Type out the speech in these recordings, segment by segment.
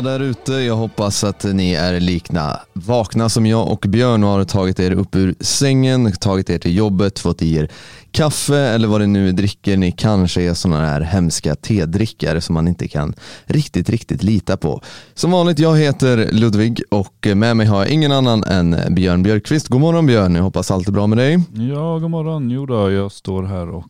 alla där ute. Jag hoppas att ni är likna vakna som jag och Björn och har tagit er upp ur sängen, tagit er till jobbet, fått i er kaffe eller vad det nu dricker. Ni kanske är sådana här hemska tedrickare som man inte kan riktigt, riktigt lita på. Som vanligt, jag heter Ludvig och med mig har jag ingen annan än Björn Björkqvist. God morgon Björn, jag hoppas allt är bra med dig. Ja, god morgon. Jo då, jag står här och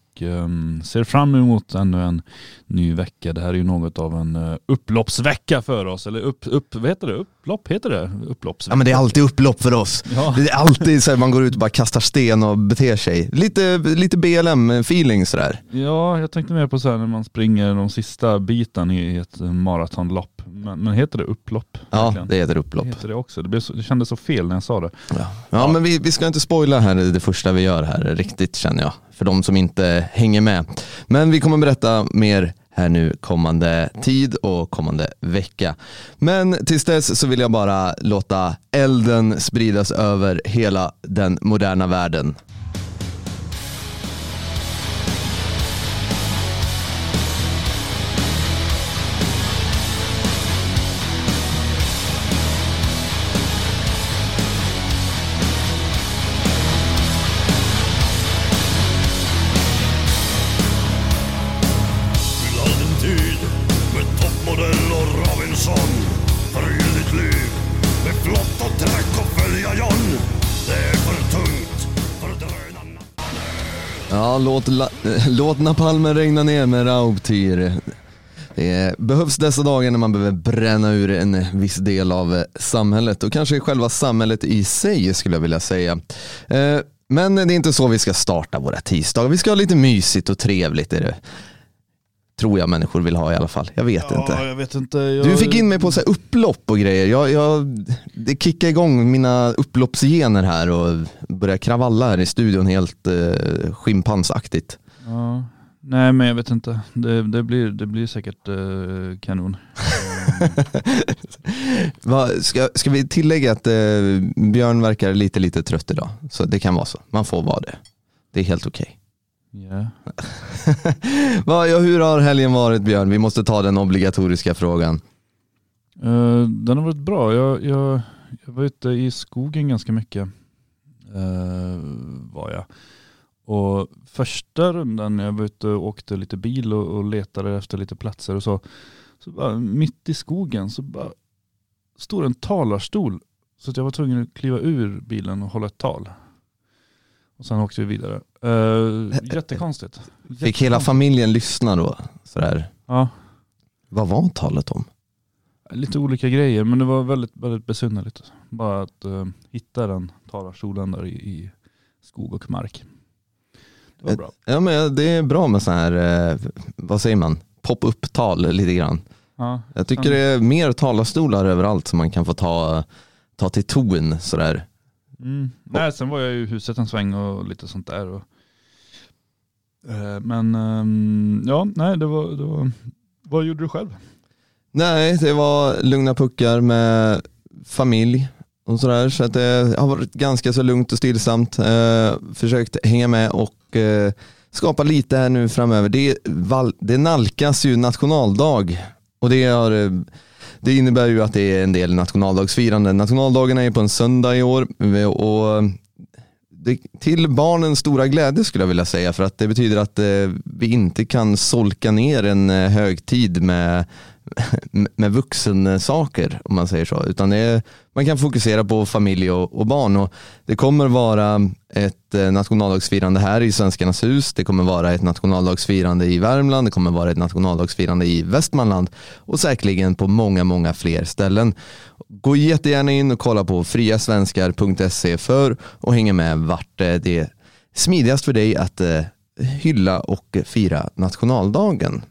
ser fram emot ännu en ny vecka. Det här är ju något av en uh, upploppsvecka för oss. Eller upp, upp, vad heter det? Upplopp heter det? Upploppsvecka. Ja men det är alltid upplopp för oss. Ja. Det är alltid så här, man går ut och bara kastar sten och beter sig. Lite, lite BLM-feeling sådär. Ja, jag tänkte mer på så här när man springer de sista biten i ett maratonlopp. Men, men heter det upplopp? Ja, verkligen? det heter upplopp. Det heter det också. Det, blev så, det kändes så fel när jag sa det. Ja, ja men vi, vi ska inte spoila här det första vi gör här riktigt känner jag. För de som inte hänger med. Men vi kommer berätta mer här nu kommande tid och kommande vecka. Men tills dess så vill jag bara låta elden spridas över hela den moderna världen. Ja, låt, la, låt napalmen regna ner med Raubtir. Det behövs dessa dagar när man behöver bränna ur en viss del av eh, samhället och kanske själva samhället i sig skulle jag vilja säga. Eh, men det är inte så vi ska starta våra tisdagar. Vi ska ha lite mysigt och trevligt. Är det. Tror jag människor vill ha i alla fall. Jag vet inte. jag vet inte. Jag... Du fick in mig på så upplopp och grejer. Jag, jag, det kickar igång mina upploppsgener här och börjar kravalla här i studion helt eh, schimpansaktigt. Ja. Nej men jag vet inte. Det, det, blir, det blir säkert eh, kanon. Va, ska, ska vi tillägga att eh, Björn verkar lite lite trött idag? Så det kan vara så. Man får vara det. Det är helt okej. Ja. Ja, hur har helgen varit Björn? Vi måste ta den obligatoriska frågan. Eh, den har varit bra. Jag, jag, jag var ute i skogen ganska mycket. Uh, var jag. Och första rundan när jag var ute och åkte lite bil och, och letade efter lite platser och så. Så bara mitt i skogen så bara stod en talarstol. Så att jag var tvungen att kliva ur bilen och hålla ett tal. Och sen åkte vi vidare. Uh, jättekonstigt. Fick hela familjen lyssna då? Sådär. Ja. Vad var talet om? Lite olika grejer men det var väldigt, väldigt besynnerligt. Bara att eh, hitta den talarstolen där i, i skog och mark. Det var bra. Ja, men det är bra med så här, eh, vad säger man, pop-up-tal lite grann. Ja. Jag tycker det är mer talarstolar överallt som man kan få ta, ta till ton sådär. Mm. Nej, sen var jag i huset en sväng och lite sånt där. Och, eh, men ehm, ja, nej det var, det var, vad gjorde du själv? Nej, det var lugna puckar med familj och sådär. Så att det har varit ganska så lugnt och stillsamt. Eh, försökt hänga med och eh, skapa lite här nu framöver. Det, det nalkas ju nationaldag och det, har, eh, det innebär ju att det är en del nationaldagsfirande. Nationaldagarna är på en söndag i år och det, till barnens stora glädje skulle jag vilja säga för att det betyder att eh, vi inte kan solka ner en eh, högtid med, med vuxensaker om man säger så. Utan det är, man kan fokusera på familj och, och barn och det kommer vara ett eh, nationaldagsfirande här i Svenskarnas hus. Det kommer vara ett nationaldagsfirande i Värmland. Det kommer vara ett nationaldagsfirande i Västmanland och säkerligen på många, många fler ställen. Gå jättegärna in och kolla på friasvenskar.se för och hänga med vart eh, det är smidigast för dig att eh, hylla och fira nationaldagen.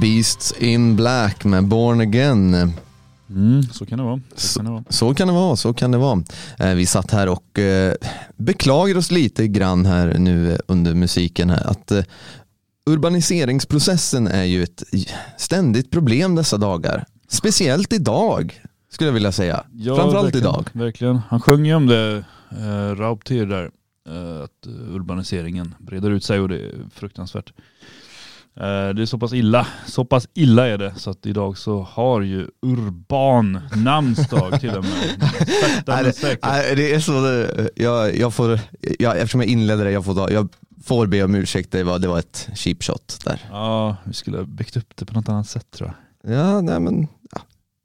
Beasts in Black med Born Again. Mm, så kan det vara. Så kan det vara. Så kan det vara, så kan det vara. Eh, Vi satt här och eh, beklagar oss lite grann här nu eh, under musiken här att eh, urbaniseringsprocessen är ju ett ständigt problem dessa dagar. Speciellt idag skulle jag vilja säga. Ja, Framförallt verkligen, idag. Verkligen. Han sjöng ju om det, eh, där, att urbaniseringen breder ut sig och det är fruktansvärt. Eh, det är så pass illa, så pass illa är det så att idag så har ju Urban namnsdag till och med. Sakta Nej, men säkert. Nej, det är så, eh, jag, jag får, jag, eftersom jag inledde det, jag får, jag får be om ursäkt, det var, det var ett cheap shot där. Ja, vi skulle ha byggt upp det på något annat sätt tror jag. Ja, nej men ja,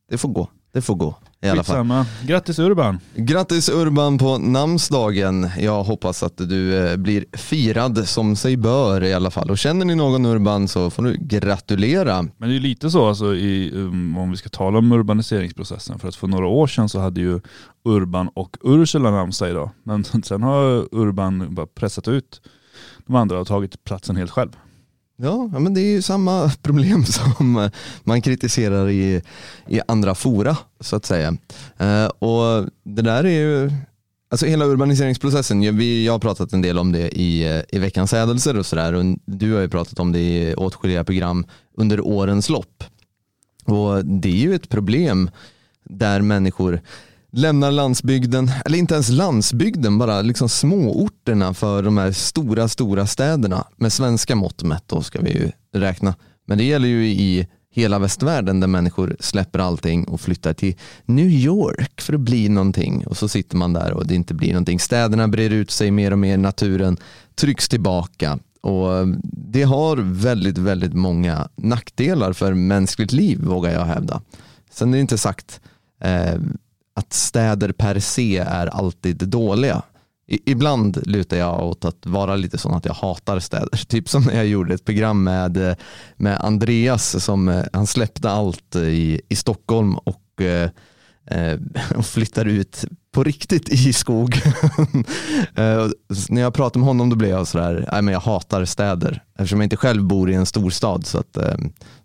det får gå. Det får gå i alla fall. Grattis Urban. Grattis Urban på namnsdagen. Jag hoppas att du eh, blir firad som sig bör i alla fall. Och känner ni någon Urban så får du gratulera. Men det är lite så alltså i, um, om vi ska tala om urbaniseringsprocessen. För att för några år sedan så hade ju Urban och Ursula namnsdag idag. Men sen har Urban bara pressat ut de andra och tagit platsen helt själv. Ja, men det är ju samma problem som man kritiserar i, i andra fora så att säga. Eh, och det där är ju, alltså hela urbaniseringsprocessen, jag- vi, jag har pratat en del om det i, eh, i veckans ädelser och sådär och du har ju pratat om det i åtskilliga program under årens lopp. Och det är ju ett problem där människor lämnar landsbygden, eller inte ens landsbygden, bara liksom småorterna för de här stora, stora städerna. Med svenska mått mätt då ska vi ju räkna. Men det gäller ju i hela västvärlden där människor släpper allting och flyttar till New York för att bli någonting. Och så sitter man där och det inte blir någonting. Städerna breder ut sig mer och mer, naturen trycks tillbaka. Och det har väldigt, väldigt många nackdelar för mänskligt liv vågar jag hävda. Sen är det inte sagt eh, att städer per se är alltid dåliga. I, ibland lutar jag åt att vara lite sån att jag hatar städer. Typ som när jag gjorde ett program med, med Andreas som eh, han släppte allt i, i Stockholm och, eh, eh och flyttar ut på riktigt i skog. Eh, när jag pratade med honom då blev jag sådär, nej men jag hatar städer eftersom jag inte själv bor i en storstad så att eh,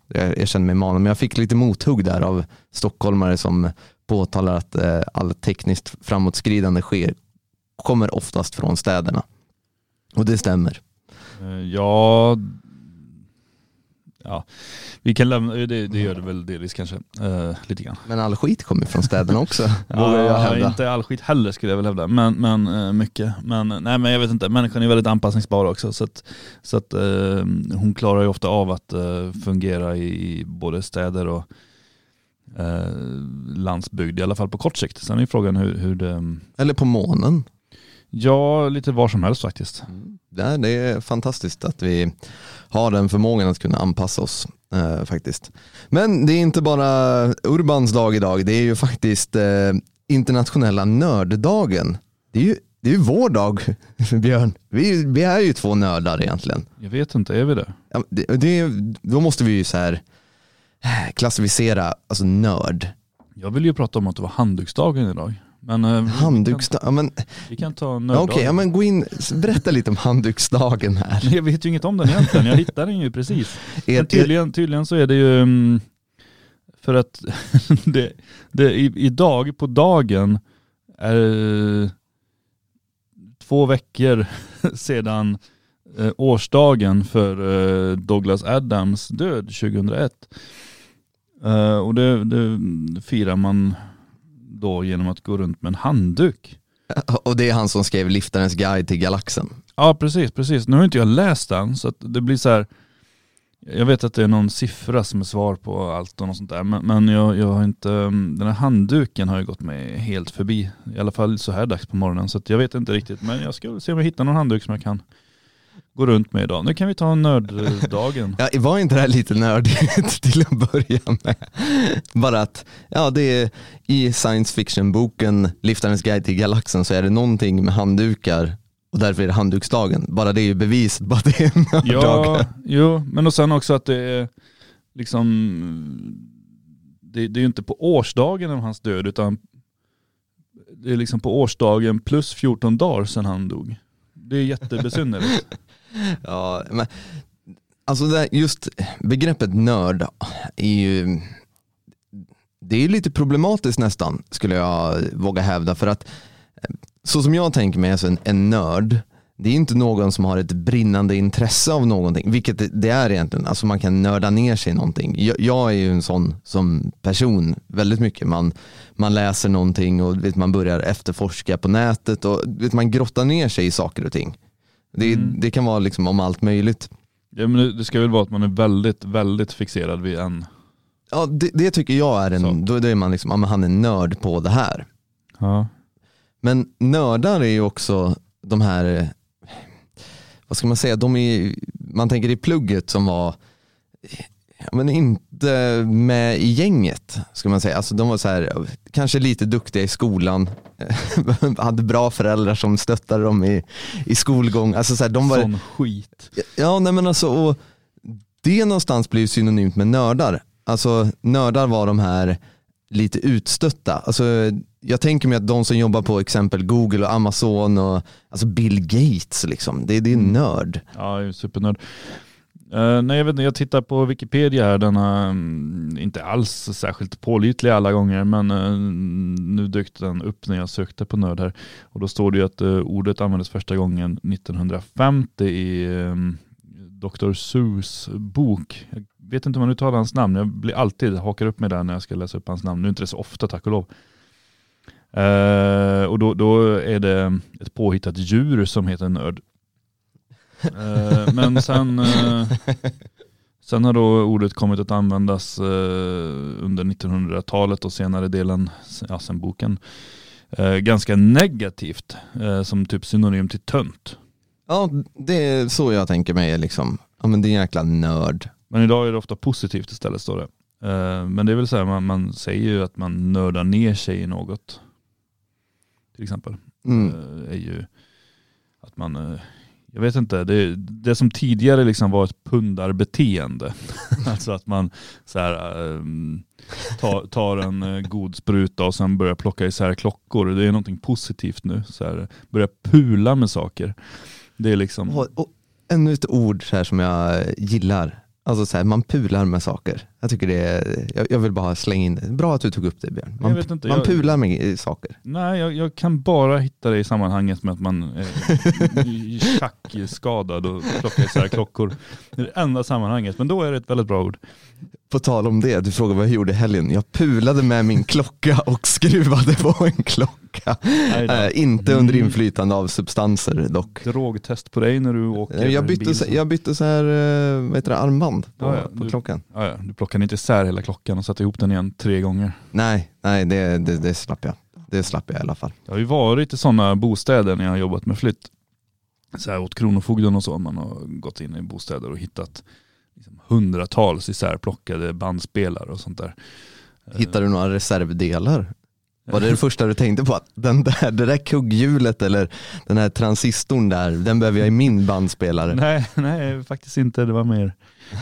jag, jag känner mig manad. Men jag fick lite mothugg där av stockholmare som påtalar att eh, all tekniskt framåtskridande sker kommer oftast från städerna. Och det stämmer. Eh, Ja, ja, vi kan lämna, det, det gör det väl delvis kanske, eh, lite grann. Men all skit kommer från städerna också, vågar jag hävda. inte all skit heller skulle jag väl hävda, men, men eh, mycket. Men, nej, men jag vet inte, människan är väldigt anpassningsbar också. Så att, så att eh, hon klarar ju ofta av att eh, fungera i både städer och eh, landsbygd, i alla fall på kort sikt. Sen är frågan hur, hur det, Eller på månen. ja lite var som helst faktiskt. Det är, det är fantastiskt att vi har den förmågan att kunna anpassa oss eh, faktiskt. Men det är inte bara Urbans dag idag, det är ju faktiskt eh, internationella nörddagen. Det är ju, det är ju vår dag, Björn. Vi, vi är ju två nördar egentligen. Jag vet inte, är vi det? Ja, det, det, då måste vi ju så här klassificera, alltså nörd. Jag vill ju prata om att det var handduksdagen idag. Men eh, vi, Handduksdag, ja, men, vi kan ta nörddagen. okej, ja, men gå in, berätta lite om handduksdagen här. Jag vet ju inget om den egentligen, jag hittade den ju precis. Men tydligen, tydligen så är det ju mm, för att det, det, idag på dagen är det två veckor sedan eh, årsdagen för eh, Douglas Adams död 2001. Eh, och det, det firar man då genom att gå runt med en handduk. och det är han som skrev Liftarens guide till galaxen. Ja precis, precis. Nu har inte jag läst den så det blir så här. Jag vet att det är någon siffra som är svar på allt och något sånt där. Men, men jag, jag har inte, den här handduken har ju gått mig helt förbi. I alla fall så här dags på morgonen. Så jag vet inte riktigt. Men jag ska se om jag hittar någon handduk som jag kan gå runt med idag. Nu kan vi ta nörddagen. Ja, var inte det här lite nördigt till att börja med? Bara att ja, det är i science fiction-boken Liftarens guide till galaxen så är det någonting med handdukar och därför är det handduksdagen. Bara det är ju beviset på att det är en. Ja, jo, men och sen också att det är liksom, det, det är ju inte på årsdagen av hans död utan det är liksom på årsdagen plus 14 dagar sedan han dog. Det är jättebesynnerligt. Ja, men, alltså det, just begreppet nörd är ju det är lite problematiskt nästan, skulle jag våga hävda. För att eh, så som jag tänker mig, alltså en, en nörd, det är inte någon som har ett brinnande intresse av någonting, vilket det, det är egentligen. Alltså man kan nörda ner sig i någonting. Jag, jag är ju en sån som person väldigt mycket. Man, man läser någonting och vet, man börjar efterforska på nätet och vet, man grottar ner sig i saker och ting. Det, Mm. det kan vara liksom om allt möjligt. Ja, men det- ska väl vara att man är väldigt, väldigt fixerad vid en. Ja, det, det tycker jag är Så. en, då, då är man liksom, ja, men han är nörd på det här. Ja. Men nördar är ju också de här, eh, vad ska man säga, de är, man tänker i plugget som var, ja, men inte med i gänget. Ska man säga. Alltså, de var så här, kanske lite duktiga i skolan, hade bra föräldrar som stöttade dem i, i skolgång. Alltså, så här, de var, Sån skit. Ja, nej men alltså, och det någonstans blir synonymt med nördar. Alltså nördar var de här lite utstötta. Alltså, jag tänker mig att de som jobbar på exempel Google och Amazon och alltså Bill Gates, liksom, det, det är nörd. Ja, supernörd. Uh, nej, jag, vet inte, jag tittar på Wikipedia här, den är um, mm, inte alls särskilt pålitlig alla gånger, men uh, nu dök den upp när jag sökte på nörd här. Och då står det ju att uh, ordet användes första gången 1950 i ehm, um, Dr. Seuss bok. Jag vet inte om man uttalar hans namn, jag blir alltid hakar upp mig där när jag ska läsa upp hans namn. Nu är inte det så ofta, tack och lov. Och då, då är det ett påhittat djur som heter nörd. Eh, men sen, eh, sen har då ordet kommit att användas eh, under 1900-talet och senare delen, ja, sen boken, eh, ganska negativt eh, som typ synonym till tönt. Ja, det är så jag tänker mig. Liksom. Ja, men det är en jäkla nörd. Men idag är det ofta positivt istället står det. Men det är väl så här, man, man säger ju att man nördar ner sig i något. Till exempel. Mm. är ju att man, jag vet inte, det, det som tidigare liksom var ett pundarbeteende. alltså att man så här, ehm, tar, tar en eh, god spruta och sen börjar plocka isär klockor. Det är någonting positivt nu. Så här, börja pula med saker. Det är liksom, Och, och ännu ett ord så här som jag gillar. Alltså så här, man pular med saker. Jag tycker det är, jag, jag vill bara slänga in det. Bra att du tog upp det Björn. Man, inte, man jag- pular med saker. nej jag, jag kan bara hitta det i sammanhanget med att man är tjackskadad och plockar isär klockor. Det är det enda sammanhanget, men då är det ett väldigt bra ord. På tal om det, du frågade vad jag gjorde i helgen. Jag pulade med min klocka och skruvade på en klocka. Eh, inte under Mm. inflytande av substanser dock. Drogtest på dig när du åker Eh, Jag bytte, bil. så, jag bytte så här, eh, vad heter det, armband på, Ja, ja, på du- klockan. Ja, ja, du plockade inte isär hela klockan och satte ihop den igen tre gånger. Nej, nej det, det, det slapp jag. Det slapp jag i alla fall. Jag har ju varit i sådana bostäder när jag har jobbat med flytt. Så här åt Kronofogden och så. Man har gått in i bostäder och hittat liksom hundratals isärplockade bandspelare och sånt där. Hittade du några reservdelar? Var det det första du tänkte på? Att den där, det där kugghjulet eller den här transistorn där, den behöver jag i min bandspelare. Nej, nej, faktiskt inte. Det var mer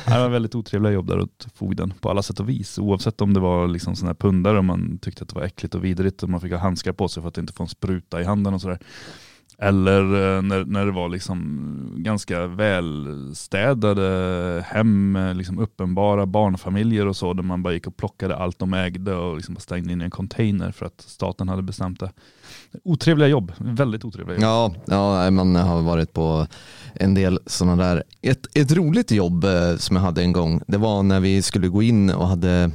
det var väldigt otrevliga jobb där åt fogden på alla sätt och vis. Oavsett om det var liksom sådana här pundare och man tyckte att det var äckligt och vidrigt och man fick ha handskar på sig för att inte få en spruta i handen och sådär. Eller eh, när, när det var liksom ganska välstädade hem, liksom uppenbara barnfamiljer och så, där man bara gick och plockade allt de ägde och liksom stängde in i en container för att staten hade bestämt det. Otrevliga jobb, väldigt otrevliga jobb. Ja, ja, man har varit på en del sådana där. Ett, ett roligt jobb eh, som jag hade en gång, det var när vi skulle gå in och hade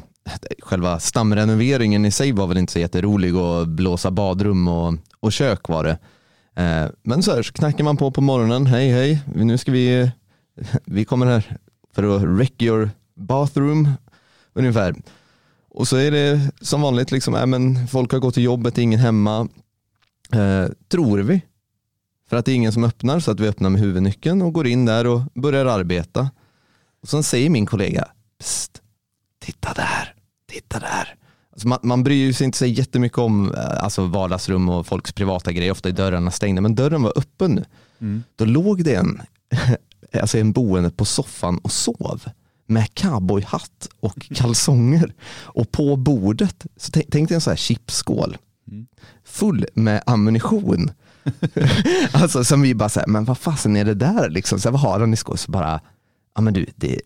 själva stamrenoveringen i sig var väl inte så jätterolig och blåsa badrum och, och kök var det. Eh, men så här så knackar man på på morgonen, hej hej, nu ska vi, vi kommer här för att wreck your bathroom ungefär. Och så är det som vanligt, liksom, äh, men folk har gått till jobbet, ingen hemma. Eh, tror vi. För att det är ingen som öppnar så att vi öppnar med huvudnyckeln och går in där och börjar arbeta. Och sen säger min kollega, Psst, titta där, titta där. Man, man bryr sig inte så jättemycket om eh, alltså vardagsrum och folks privata grejer, ofta är dörrarna stängda, men dörren var öppen nu. Mm. Då låg det en, alltså en boende på soffan och sov med cowboyhatt och kalsonger. Och på bordet, så tänk, tänk dig en sån här chipsskål Mm. full med ammunition. alltså som vi bara säger, men vad fasen är det där liksom? Så här, vad har han i skål? Så bara, ja men du, det,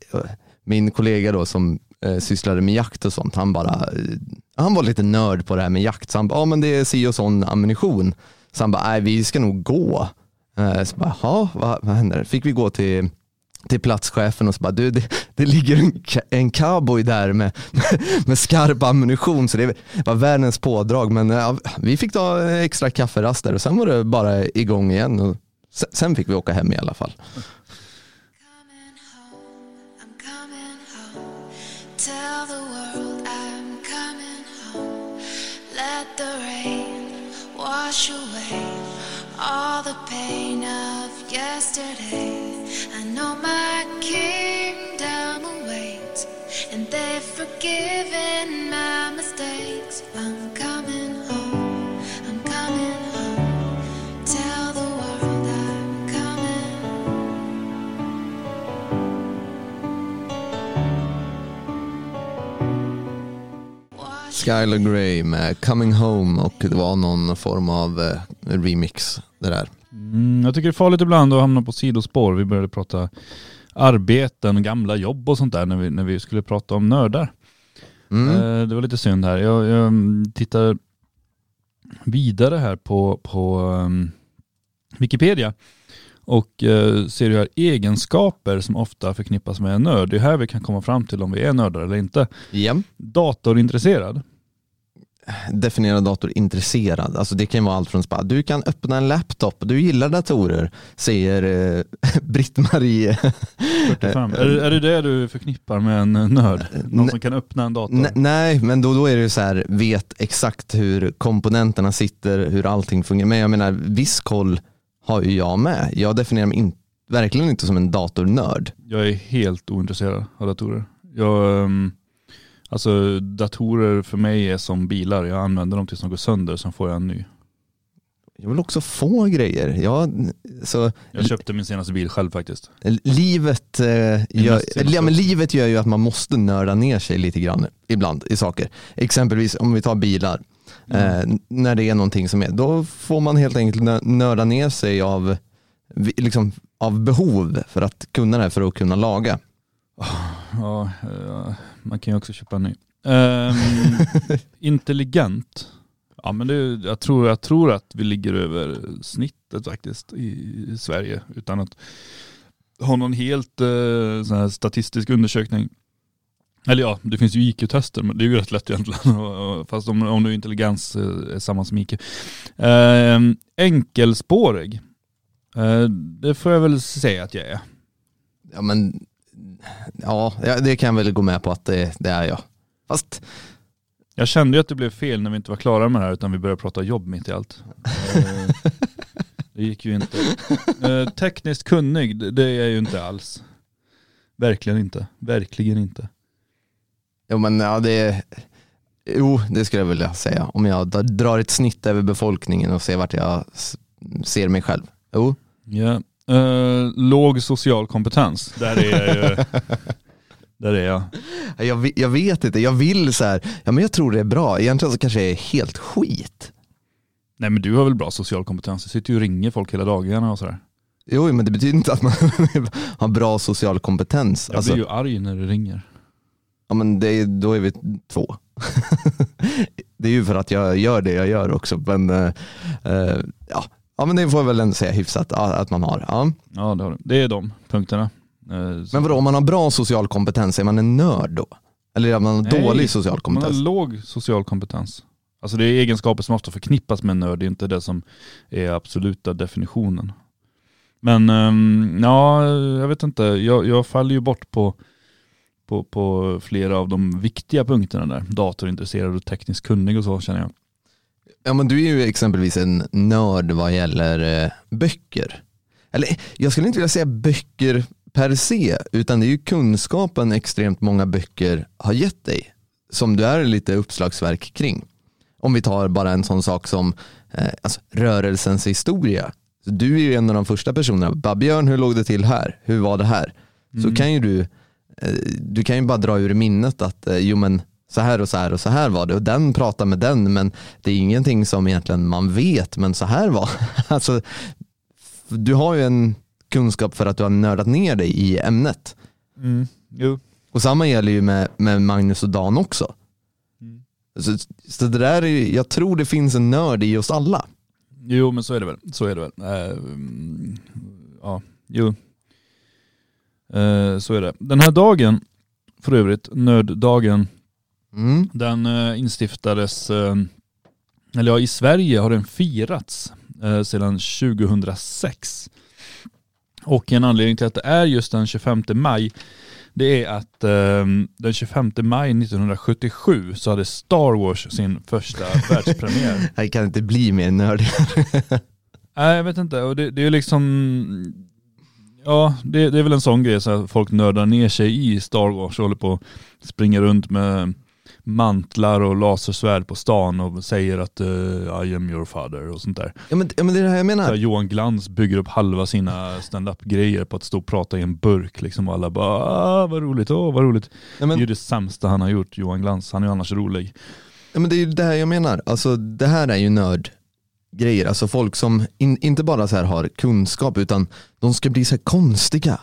min kollega då som eh, sysslade med jakt och sånt, han bara, eh, han var lite nörd på det här med jakt. Så han bara, ja men det är si och sån ammunition. Så han bara, nej vi ska nog gå. Eh, så bara, ja vad, vad händer? Fick vi gå till till platschefen och så bara, du det, det ligger en, en cowboy där med, med skarp ammunition så det var världens pådrag men eh, ja, vi fick ta eh, extra kafferast där och sen var det bara igång igen och sen, sen fick vi åka hem i alla fall. Wash away all the pain of yesterday. I know my kingdom awaits, and they've forgiven my mistakes. I'm Skylar Grey med Coming Home och det var någon form av eh, remix det där. Mm, jag tycker det är farligt ibland att hamna på sidospår. Vi började prata arbeten, gamla jobb och sånt där när vi, när vi skulle prata om nördar. Mm. Eh, Det var lite synd här. Jag, jag tittar vidare här på, på um, Wikipedia och eh, ser ju här egenskaper som ofta förknippas med en nörd. Det är här vi kan komma fram till om vi är nördar eller inte. Ja. Datorintresserad. Definiera dator intresserad. Alltså det kan vara allt från spa. Du kan öppna en laptop, du gillar datorer, säger eh, Britt-Marie. 45. är, är det det du förknippar med en nörd? Någon Nej. som kan öppna en dator? N- nej, men då, då är det ju så här, vet exakt hur komponenterna sitter, hur allting fungerar. Men jag menar, viss koll har ju jag med. Jag definierar mig in, verkligen inte som en datornörd. Jag är helt ointresserad av datorer. Jag, ehm, alltså datorer för mig är som bilar. Jag använder dem tills de går sönder, sen får jag en ny. Jag vill också få grejer. Jag, så, Jag köpte min senaste bil själv faktiskt. livet, eh, gör, ja, men livet gör ju att man måste nörda ner sig lite grann ibland i saker. Exempelvis om vi tar bilar. Eh, när det är någonting som är, då får man helt enkelt nö- nörda ner sig av, liksom, av behov för att kunna det, för att kunna laga. Ja, eh, man kan ju också köpa en ny. Ehm, intelligent. Ja men det, jag, tror, jag tror att vi ligger över snittet faktiskt i, i Sverige utan att ha någon helt eh, statistisk undersökning. Eller ja, det finns ju IQ-tester men det är ju rätt lätt egentligen. Fast om, om nu intelligens eh, är samma som IQ. Ehm, enkelspårig. Eh, det får jag väl säga att jag är. Ja, men, ja, det kan jag väl gå med på att det, det är jag. Fast Jag kände ju att det blev fel när vi inte var klara med det här utan vi började prata jobb mitt i allt. Eh, det gick ju inte. Eh, tekniskt kunnig, det- är jag ju inte alls. Verkligen inte. Verkligen inte. Jo men ja, det, jo, det skulle jag vilja säga. Om jag drar ett snitt över befolkningen och ser vart jag ser mig själv. Jo, Ja. Eh, låg social kompetens, där är jag ju. Där är jag. jag, jag vet inte, jag vill så här, ja men jag tror det är bra. Egentligen så kanske jag är helt skit. Nej men du har väl bra social kompetens? Du sitter ju och ringer folk hela dagarna och sådär. Jo, men det betyder inte att man har bra social kompetens. Jag Alltså, blir ju arg när du ringer. ja, men det, då är vi två. det är ju för att jag gör det jag gör också. Men, eh, ja. Ja, men det får jag väl ändå säga hyfsat att man har. Ja. Ja det har du. Det är de punkterna. Eh, Men vadå, om man har bra social kompetens, är man en nörd då? Eller är man Nej, dålig social Man har kompetens? låg social kompetens. Alltså det är egenskaper som ofta förknippas med en nörd, det är inte det som är absoluta definitionen. Men ehm, ja, jag vet inte, jag, jag faller ju bort på, på, på flera av de viktiga punkterna där. Datorintresserad och tekniskt kunnig och så känner jag. Ja men du är ju exempelvis en nörd vad gäller eh, böcker. Eller jag skulle inte vilja säga böcker per se, utan det är ju kunskapen extremt många böcker har gett dig. Som du är lite uppslagsverk kring. Om vi tar bara en sån sak som eh, alltså, rörelsens historia. Så du är ju en av de första personerna. Babjörn, hur låg det till här? Hur var det här? Så kan ju du, eh, du kan ju bara dra ur minnet att eh, jo men så här och så här och så här var det och den pratar med den men det är ingenting som egentligen man vet men så här var alltså, Du har ju en kunskap för att du har nördat ner dig i ämnet. Jo. Och samma gäller ju med, med Magnus och Dan också. Mm. Så, så det där är, ju- jag tror det finns en nörd i oss alla. Jo men så är det väl. Så är det väl. Mm, ja, jo. Eh, så är det. Den här dagen, för övrigt, nörddagen, Mm. den eh, instiftades, eh, eller ja i Sverige har den firats eh, sedan 2006. Och en anledning till att det är just den 25 maj, det är att eh, den 25 maj 1977 så hade Star Wars sin första världspremiär. Jag kan inte bli mer nördig. Nej jag vet inte, och det, det är liksom Ja det, det är väl en sån grej så att folk nördar ner sig i Star Wars och håller på att springa runt med mantlar och lasersvärd på stan och säger att eh, I am your father och sånt där. Ja men, ja, men det är det här jag Så här, menar. Johan Glans bygger upp halva sina stand-up grejer på att stå och prata i en burk liksom och alla bara ah, vad roligt, åh vad roligt. Ja, Det är men, ju det sämsta han har gjort, Johan Glans. Han är ju annars rolig. ja, men det är ju det här jag menar. Alltså det här är ju nördgrejer. Alltså folk som in, inte bara så här har kunskap utan de ska bli så konstiga,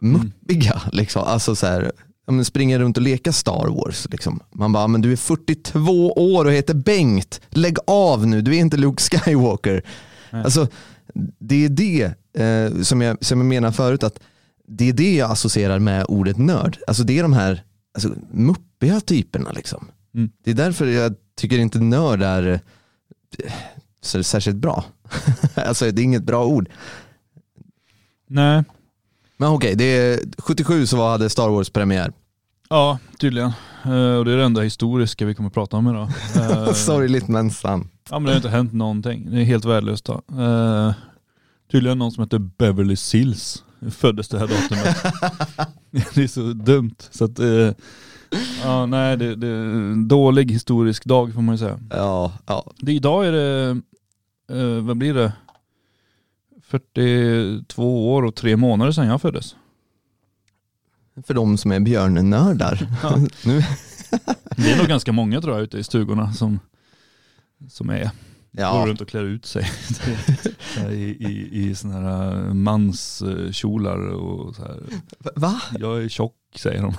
muppiga. Liksom. Alltså så här, ja, springa runt och leka Star Wars. Liksom. Man bara, men du är 42 år och heter Bengt. Lägg av nu, du är inte Luke Skywalker. Alltså, det är det eh, som, jag, som jag menar förut, att det är det jag associerar med ordet nörd. Alltså det är de här alltså, muppiga typerna. Liksom. Mm. Det är därför jag tycker inte nörd är eh, så särskilt bra. alltså det är inget bra ord. Nej, Men okej, det är 77 så hade Star Wars premiär. ja tydligen. Eh, och det är det enda historiska vi kommer att prata om idag. Eh, Sorgligt men sant. Ja men det har inte hänt någonting. Det är helt värdelöst. Eh, tydligen någon som heter Beverly Sills föddes det här datumet. det är så dumt. Så att, eh, ja nej det, det är en dålig historisk dag får man ju säga. Ja, ja. Det, idag är det, vad blir det? 42 år och tre månader sedan jag föddes. För de som är björnnördar. Ja. nu, Det är nog ganska många tror jag ute i stugorna som, som är. Går ja, runt och klär ut sig i, i, i såna här eh, manskjolar och så här. va? Jag är tjock säger de.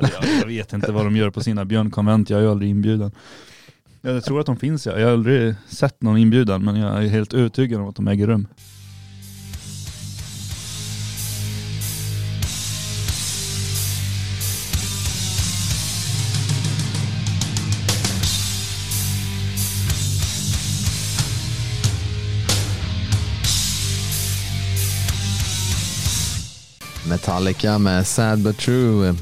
Jag, jag vet inte vad de gör på sina björnkonvent, jag är ju aldrig inbjuden. Jag tror att de finns ja. Jag har aldrig sett någon inbjudan men jag är helt övertygad om att de äger rum. Metallica med Sad But True.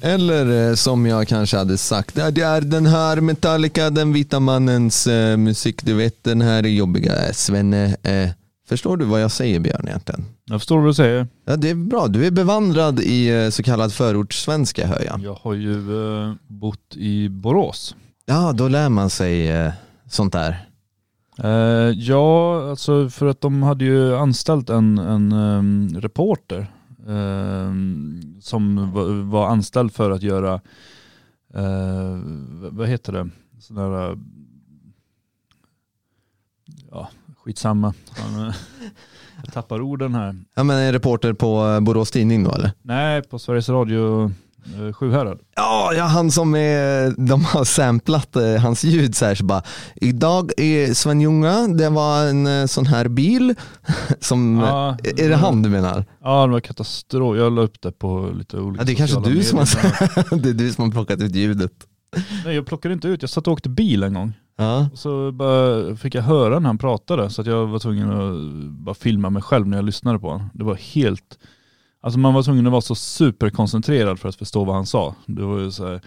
Eller eh, som jag kanske hade sagt, "Ja, det är den här Metallica, den vita mannens eh, musik. Du vet den här jobbiga Svenne. Eh, förstår du vad jag säger Björn egentligen? Jag förstår vad du säger. Ja, det är bra, du är bevandrad i eh, så kallad förortssvenska hör jag. Jag har ju eh, bott i Borås. Ja, då lär man sig eh, sånt där. Ja, alltså för att de hade ju anställt en, en ehm, reporter som var, anställd för att göra, eh, vad heter det, sådana där, ja skitsamma. Eh, Jag tappar orden här. Ja, men en reporter på eh, Borås Tidning då eller? Nej, på Sveriges Radio eh, Sjuhärad. Ja, ja, han som är, de har samplat eh, hans ljud så här så bara Idag är Sven-Ljunga, det var en eh, sån här bil som, Ja, är det han du menar? Ja, det var katastrof. Jag la upp det på lite olika Ja, det är kanske du som har, det är du som har plockat ut ljudet. Nej, jag plockade inte ut. Jag satt och åkte bil en gång. Ja, Och så bara fick jag höra när han pratade så att jag var tvungen att bara filma mig själv när jag lyssnade på honom. Det var helt, alltså man var tvungen att vara så superkoncentrerad för att förstå vad han sa. Det var ju så här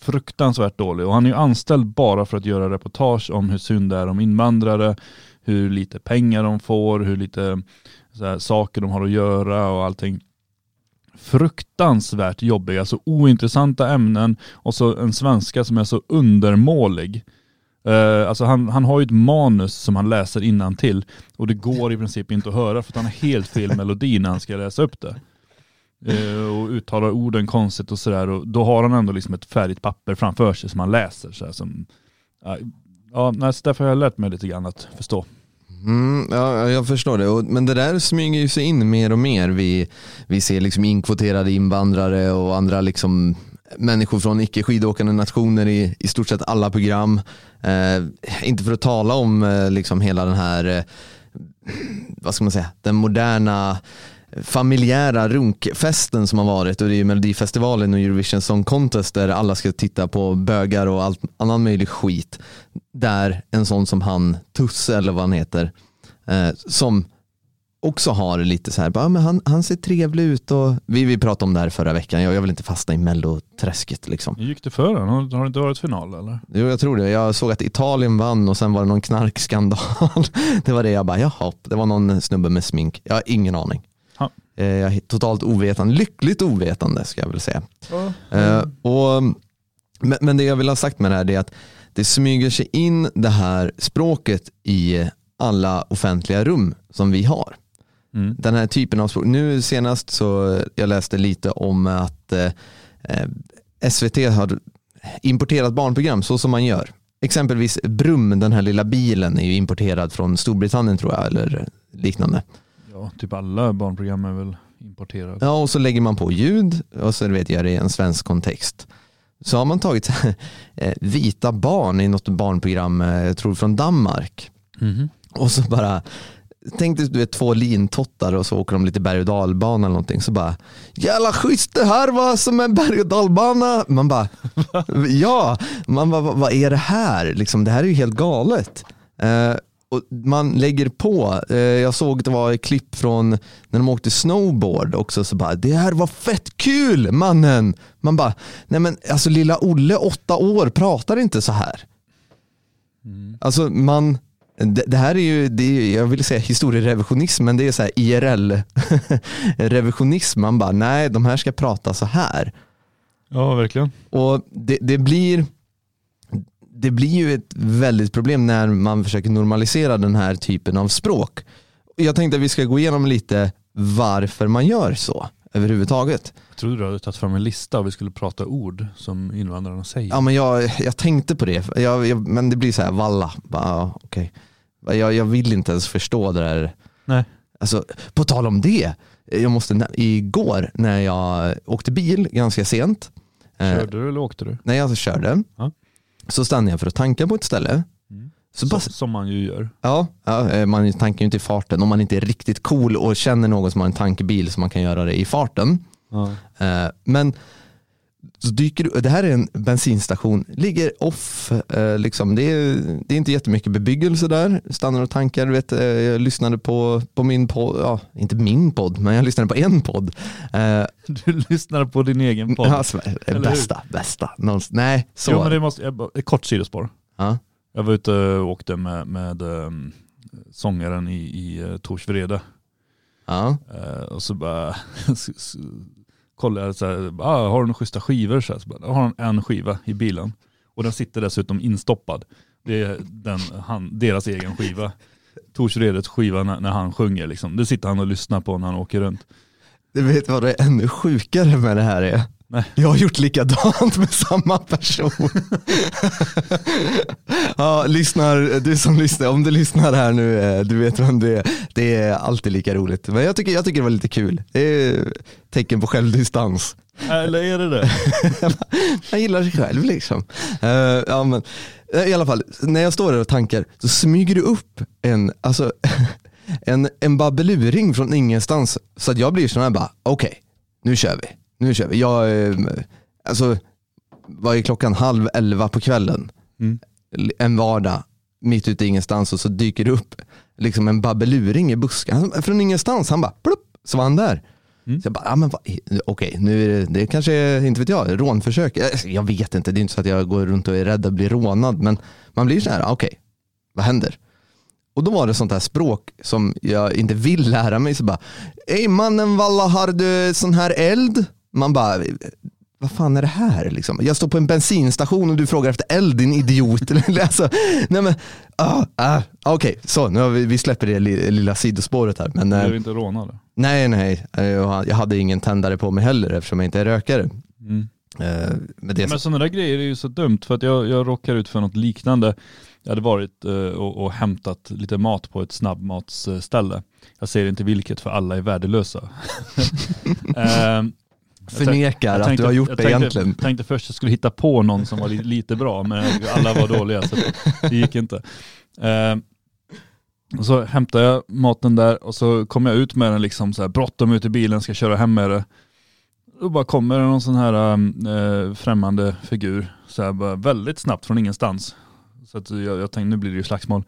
fruktansvärt dåligt. Och han är ju anställd bara för att göra reportage om hur synd det är om invandrare, hur lite pengar de får, hur lite så här, saker de har att göra och allting. Fruktansvärt jobbiga, alltså ointressanta ämnen och så en svenska som är så undermålig. Uh, alltså han, han har ju ett manus som han läser innan till och det går i princip inte att höra för att han har helt fel melodi när han ska läsa upp det. Uh, och uttalar orden konstigt och sådär och då har han ändå liksom ett färdigt papper framför sig som han läser. Så här, som, uh, ja, så därför har jag lärt mig lite grann att förstå. Mm, ja, jag förstår det. Och- Men det där smyger ju sig in mer och mer. Vi, vi ser liksom inkvoterade invandrare och andra liksom människor från icke skidåkande nationer i, i stort sett alla program. Eh, inte för att tala om eh, liksom hela den här, eh, vad ska man säga, den moderna eh, familjära runkfesten som har varit och det är ju Melodifestivalen och Eurovision Song Contest där alla ska titta på bögar och allt annan möjlig skit. Där en sån som han, Tusse eller vad han heter, eh, som också har lite så här, bara, men han, han ser trevlig ut och vi, vi pratade om det här förra veckan, jag, jag vill inte fastna i melloträsket liksom. Hur gick det för honom? Har, har det inte varit final eller? Jo, jag tror det. Jag såg att Italien vann och sen var det någon knarkskandal. Det var det jag bara, jaha, det var någon snubbe med smink. Jag har ingen aning. Eh, Jag är totalt ovetande, lyckligt ovetande ska jag väl säga. Eh, och, men, men det jag vill ha sagt med det här är att det smyger sig in det här språket i alla offentliga rum som vi har. Mm. Den här typen av språk. Nu senast så jag läste lite om att eh, eh, SVT har importerat barnprogram så som man gör. Exempelvis Brum, den här lilla bilen är ju importerad från Storbritannien tror jag eller liknande. Ja, typ alla barnprogram är väl importerade. Ja, och så lägger man på ljud och så vet jag det i en svensk kontext. Så har man tagit eh, vita barn i något barnprogram, eh, jag tror från Danmark. Mhm. Och så bara, tänk dig du vet två lintottar och så åker de lite berg och dalbana eller någonting. Så bara, jävla schysst det här var som en berg och dalbana. Man bara, ja, man bara, vad- är det här? Liksom, det här är ju helt galet. Eh, och man lägger på, eh, jag såg att det var ett klipp från när de åkte snowboard också, så bara, det här var fett kul mannen. Man bara, nej men alltså lilla Olle, åtta år, pratar inte så här. Alltså man, det, det här är ju, det är, jag vill säga historierevisionism, men det är så här IRL-revisionism. Man bara, nej de här ska prata så här. Ja, verkligen. Och det, det, blir, det blir ju ett väldigt problem när man försöker normalisera den här typen av språk. Jag tänkte att vi ska gå igenom lite varför man gör så överhuvudtaget. Jag trodde du hade tagit fram en lista och vi skulle prata ord som invandrarna säger. Ja, men jag, jag tänkte på det, jag, jag, men det blir så här valla. Bara, ja, okej. jag, jag vill inte ens förstå det där. Nej. Alltså, på tal om det, jag måste, igår när jag åkte bil ganska sent, eh, Körde du eller åkte du? när jag körde, Ja. så stannade jag för att tanka på ett ställe. Så bara, Som, som man ju gör. ja, ja, eh, man tankar ju inte i farten om man inte är riktigt cool och känner någon som har en tankbil så man kan göra det i farten. Ja. Eh, Men så dyker du, det här är en bensinstation, ligger off, eh, liksom. det, är, det är inte jättemycket bebyggelse där, stannar och tankar. Vet, eh, jag lyssnade på, på min podd, ja, inte min podd, men jag lyssnade på en podd. Eh, Du lyssnar på din egen podd. ja, så- Eller hur? bästa, bästa. Någons, nej, så. Jo, men det måste, kort sidospår. ja. Jag var ute och åkte med, med um, sångaren i, i uh, Tors Vrede. Ja. Eh, och så bara kollade jag så här, ah, har du några schyssta skivor? Så, här, så bara, "Jag har en skiva i bilen. Och den sitter dessutom instoppad. Det är den, han, deras egen skiva. Tors Vredes skiva när, när han sjunger. Liksom. Det sitter han och lyssnar på när han åker runt. Du vet vad det är ännu sjukare med det här är? Nej. Jag har gjort likadant med samma person. ja, lyssnar, du som lyssnar, om du lyssnar här nu, eh, du vet vem det är. Det är alltid lika roligt. Men jag tycker, jag tycker det var lite kul. Det är tecken på självdistans. Eller är det det? Man gillar sig själv liksom. Eh, ja, men, eh, I alla fall, när jag står där och tankar så smyger det upp en, alltså, en, en babbeluring från ingenstans. Så att jag blir sån här bara, okej, nu kör vi. Nu kör vi. Jag, eh, alltså, vad är klockan? Halv elva på kvällen. Mm. En vardag, mitt ute i ingenstans och så dyker det upp liksom en babbeluring i busken. Från ingenstans, han bara plupp, så var han där. Mm. Så jag bara, ja, men okej, nu är det, det kanske är, inte vet jag, rånförsök. Eh, Jag vet inte, det är inte så att jag går runt och är rädd att bli rånad, men man blir så här, okej, vad händer? Och då var det sånt här språk som jag inte vill lära mig. Så bara, ey mannen valla har du sån här eld? Man bara, vad fan är det här? Liksom? Jag står på en bensinstation och du frågar efter eld din idiot. alltså, nej men, ah, ah, okej, så nu har vi, vi släpper det li- lilla sidospåret här. Men, Du eh, är inte rånad? nej, nej, eh, jag hade ingen tändare på mig heller eftersom jag inte är rökare. Mm. Eh, med det Men sådana där grejer är ju så dumt för att jag, jag råkar ut för något liknande. Jag hade varit eh, och, och hämtat lite mat på ett snabbmatsställe. Jag säger inte vilket för alla är värdelösa. Förnekar jag att tänkte- du har gjort jag det tänkte, egentligen. tänkte först att jag skulle hitta på någon som var li, lite bra, men alla var dåliga så det gick inte. Ehm, och så hämtade jag maten där och så kom jag ut med den liksom så här bråttom ut i bilen, ska köra hem med det. Då bara kommer det någon sån här äh, främmande figur, så här väldigt snabbt från ingenstans. Så att jag, jag tänkte nu blir det ju slagsmål.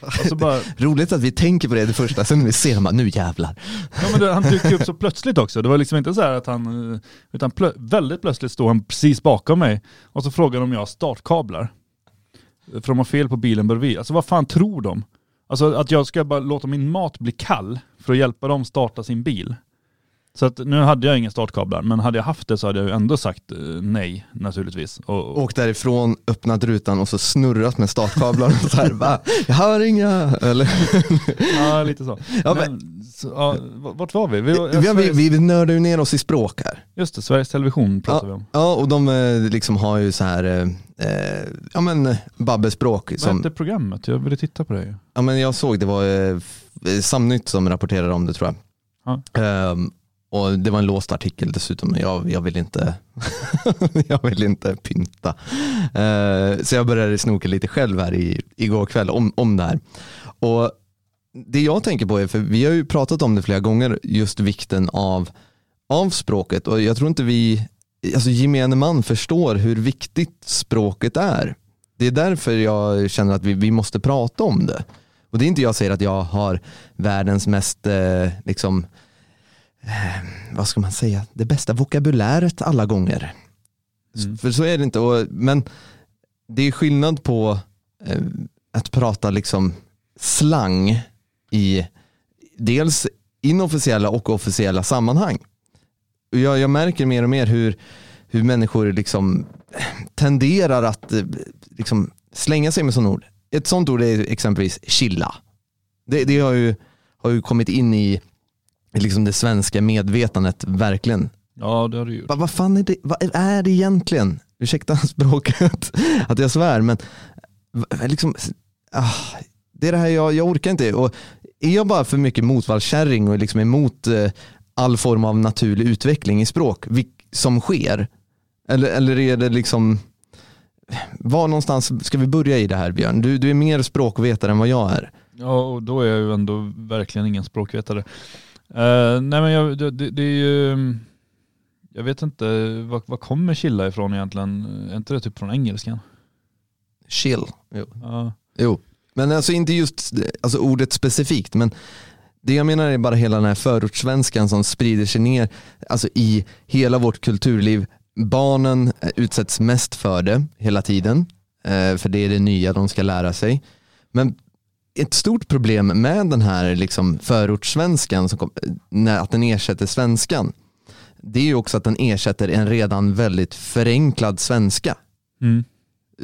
Och så bara, Roligt att vi tänker på det det första, sen när vi ser dem, nu jävlar. Ja, men det, han dyker upp så plötsligt också. Det var liksom inte så här att han, utan plö, väldigt plötsligt står han precis bakom mig och så frågar de om jag har startkablar. För de har fel på bilen bredvid. Alltså vad fan tror de? Alltså att jag ska bara låta min mat bli kall för att hjälpa dem starta sin bil. Så att nu hade jag inga startkablar, men hade jag haft det så hade jag ju ändå sagt eh, nej naturligtvis. Och, och, Åkt därifrån, öppnat rutan och så snurrat med startkablar och så här, va? Jag hör inga, eller? ja, lite så. Ja, men, så ja, vart var vi? vi, var, Vi, vi, vi, vi nördar ju ner oss i språk här. Just det, Sveriges Television pratar vi om. Ja, och de eh, liksom har ju så här, eh, eh, ja men babbespråk. Vad Som, hette programmet? Jag ville titta på det ju. ja men jag såg, det var eh, Samnytt som rapporterade om det tror jag. Ehm, och det var en låst artikel dessutom, jag, jag vill inte jag vill inte pynta. Uh, så jag började snoka lite själv här i, igår kväll om, om det här. Och det jag tänker på är, för vi har ju pratat om det flera gånger, just vikten av, av språket och jag tror inte vi, alltså gemene man förstår hur viktigt språket är. Det är därför jag känner att vi, vi måste prata om det. Och det är inte jag säger att jag har världens mest, eh, liksom, eh, vad ska man säga, det bästa vokabuläret alla gånger. Mm. För så är det inte. Och, men det är skillnad på eh, att prata liksom slang i dels inofficiella och officiella sammanhang. Jag, jag märker mer och mer hur, hur människor liksom tenderar att eh, liksom slänga sig med sådana ord. Ett sådant ord är exempelvis chilla. Det, det har, ju, har ju kommit in i liksom det svenska medvetandet verkligen. Ja, det har du gjort. Va, vad fan är det, vad är det egentligen? Ursäkta språket, att jag svär, men liksom, ah, det är det här jag, jag orkar inte. Och är jag bara för mycket motvallskärring och liksom emot eh, all form av naturlig utveckling i språk som sker? Eller, eller är det liksom, var någonstans ska vi börja i det här Björn? Du, du är mer språkvetare än vad jag är. Ja, och då är jag ju ändå verkligen ingen språkvetare. Eh, nej men jag, det, det det är ju, jag vet inte, vad, vad kommer chilla ifrån egentligen? Är inte det typ från engelskan? Chill. Jo. Ja. Jo, men alltså inte just alltså ordet specifikt, men det jag menar är bara hela den här förortssvenskan som sprider sig ner alltså i hela vårt kulturliv. Barnen utsätts mest för det hela tiden, eh, för det är det nya de ska lära sig. Men ett stort problem med den här liksom förortssvenskan, som kom, när, att den ersätter svenskan, det är ju också att den ersätter en redan väldigt förenklad svenska Mm.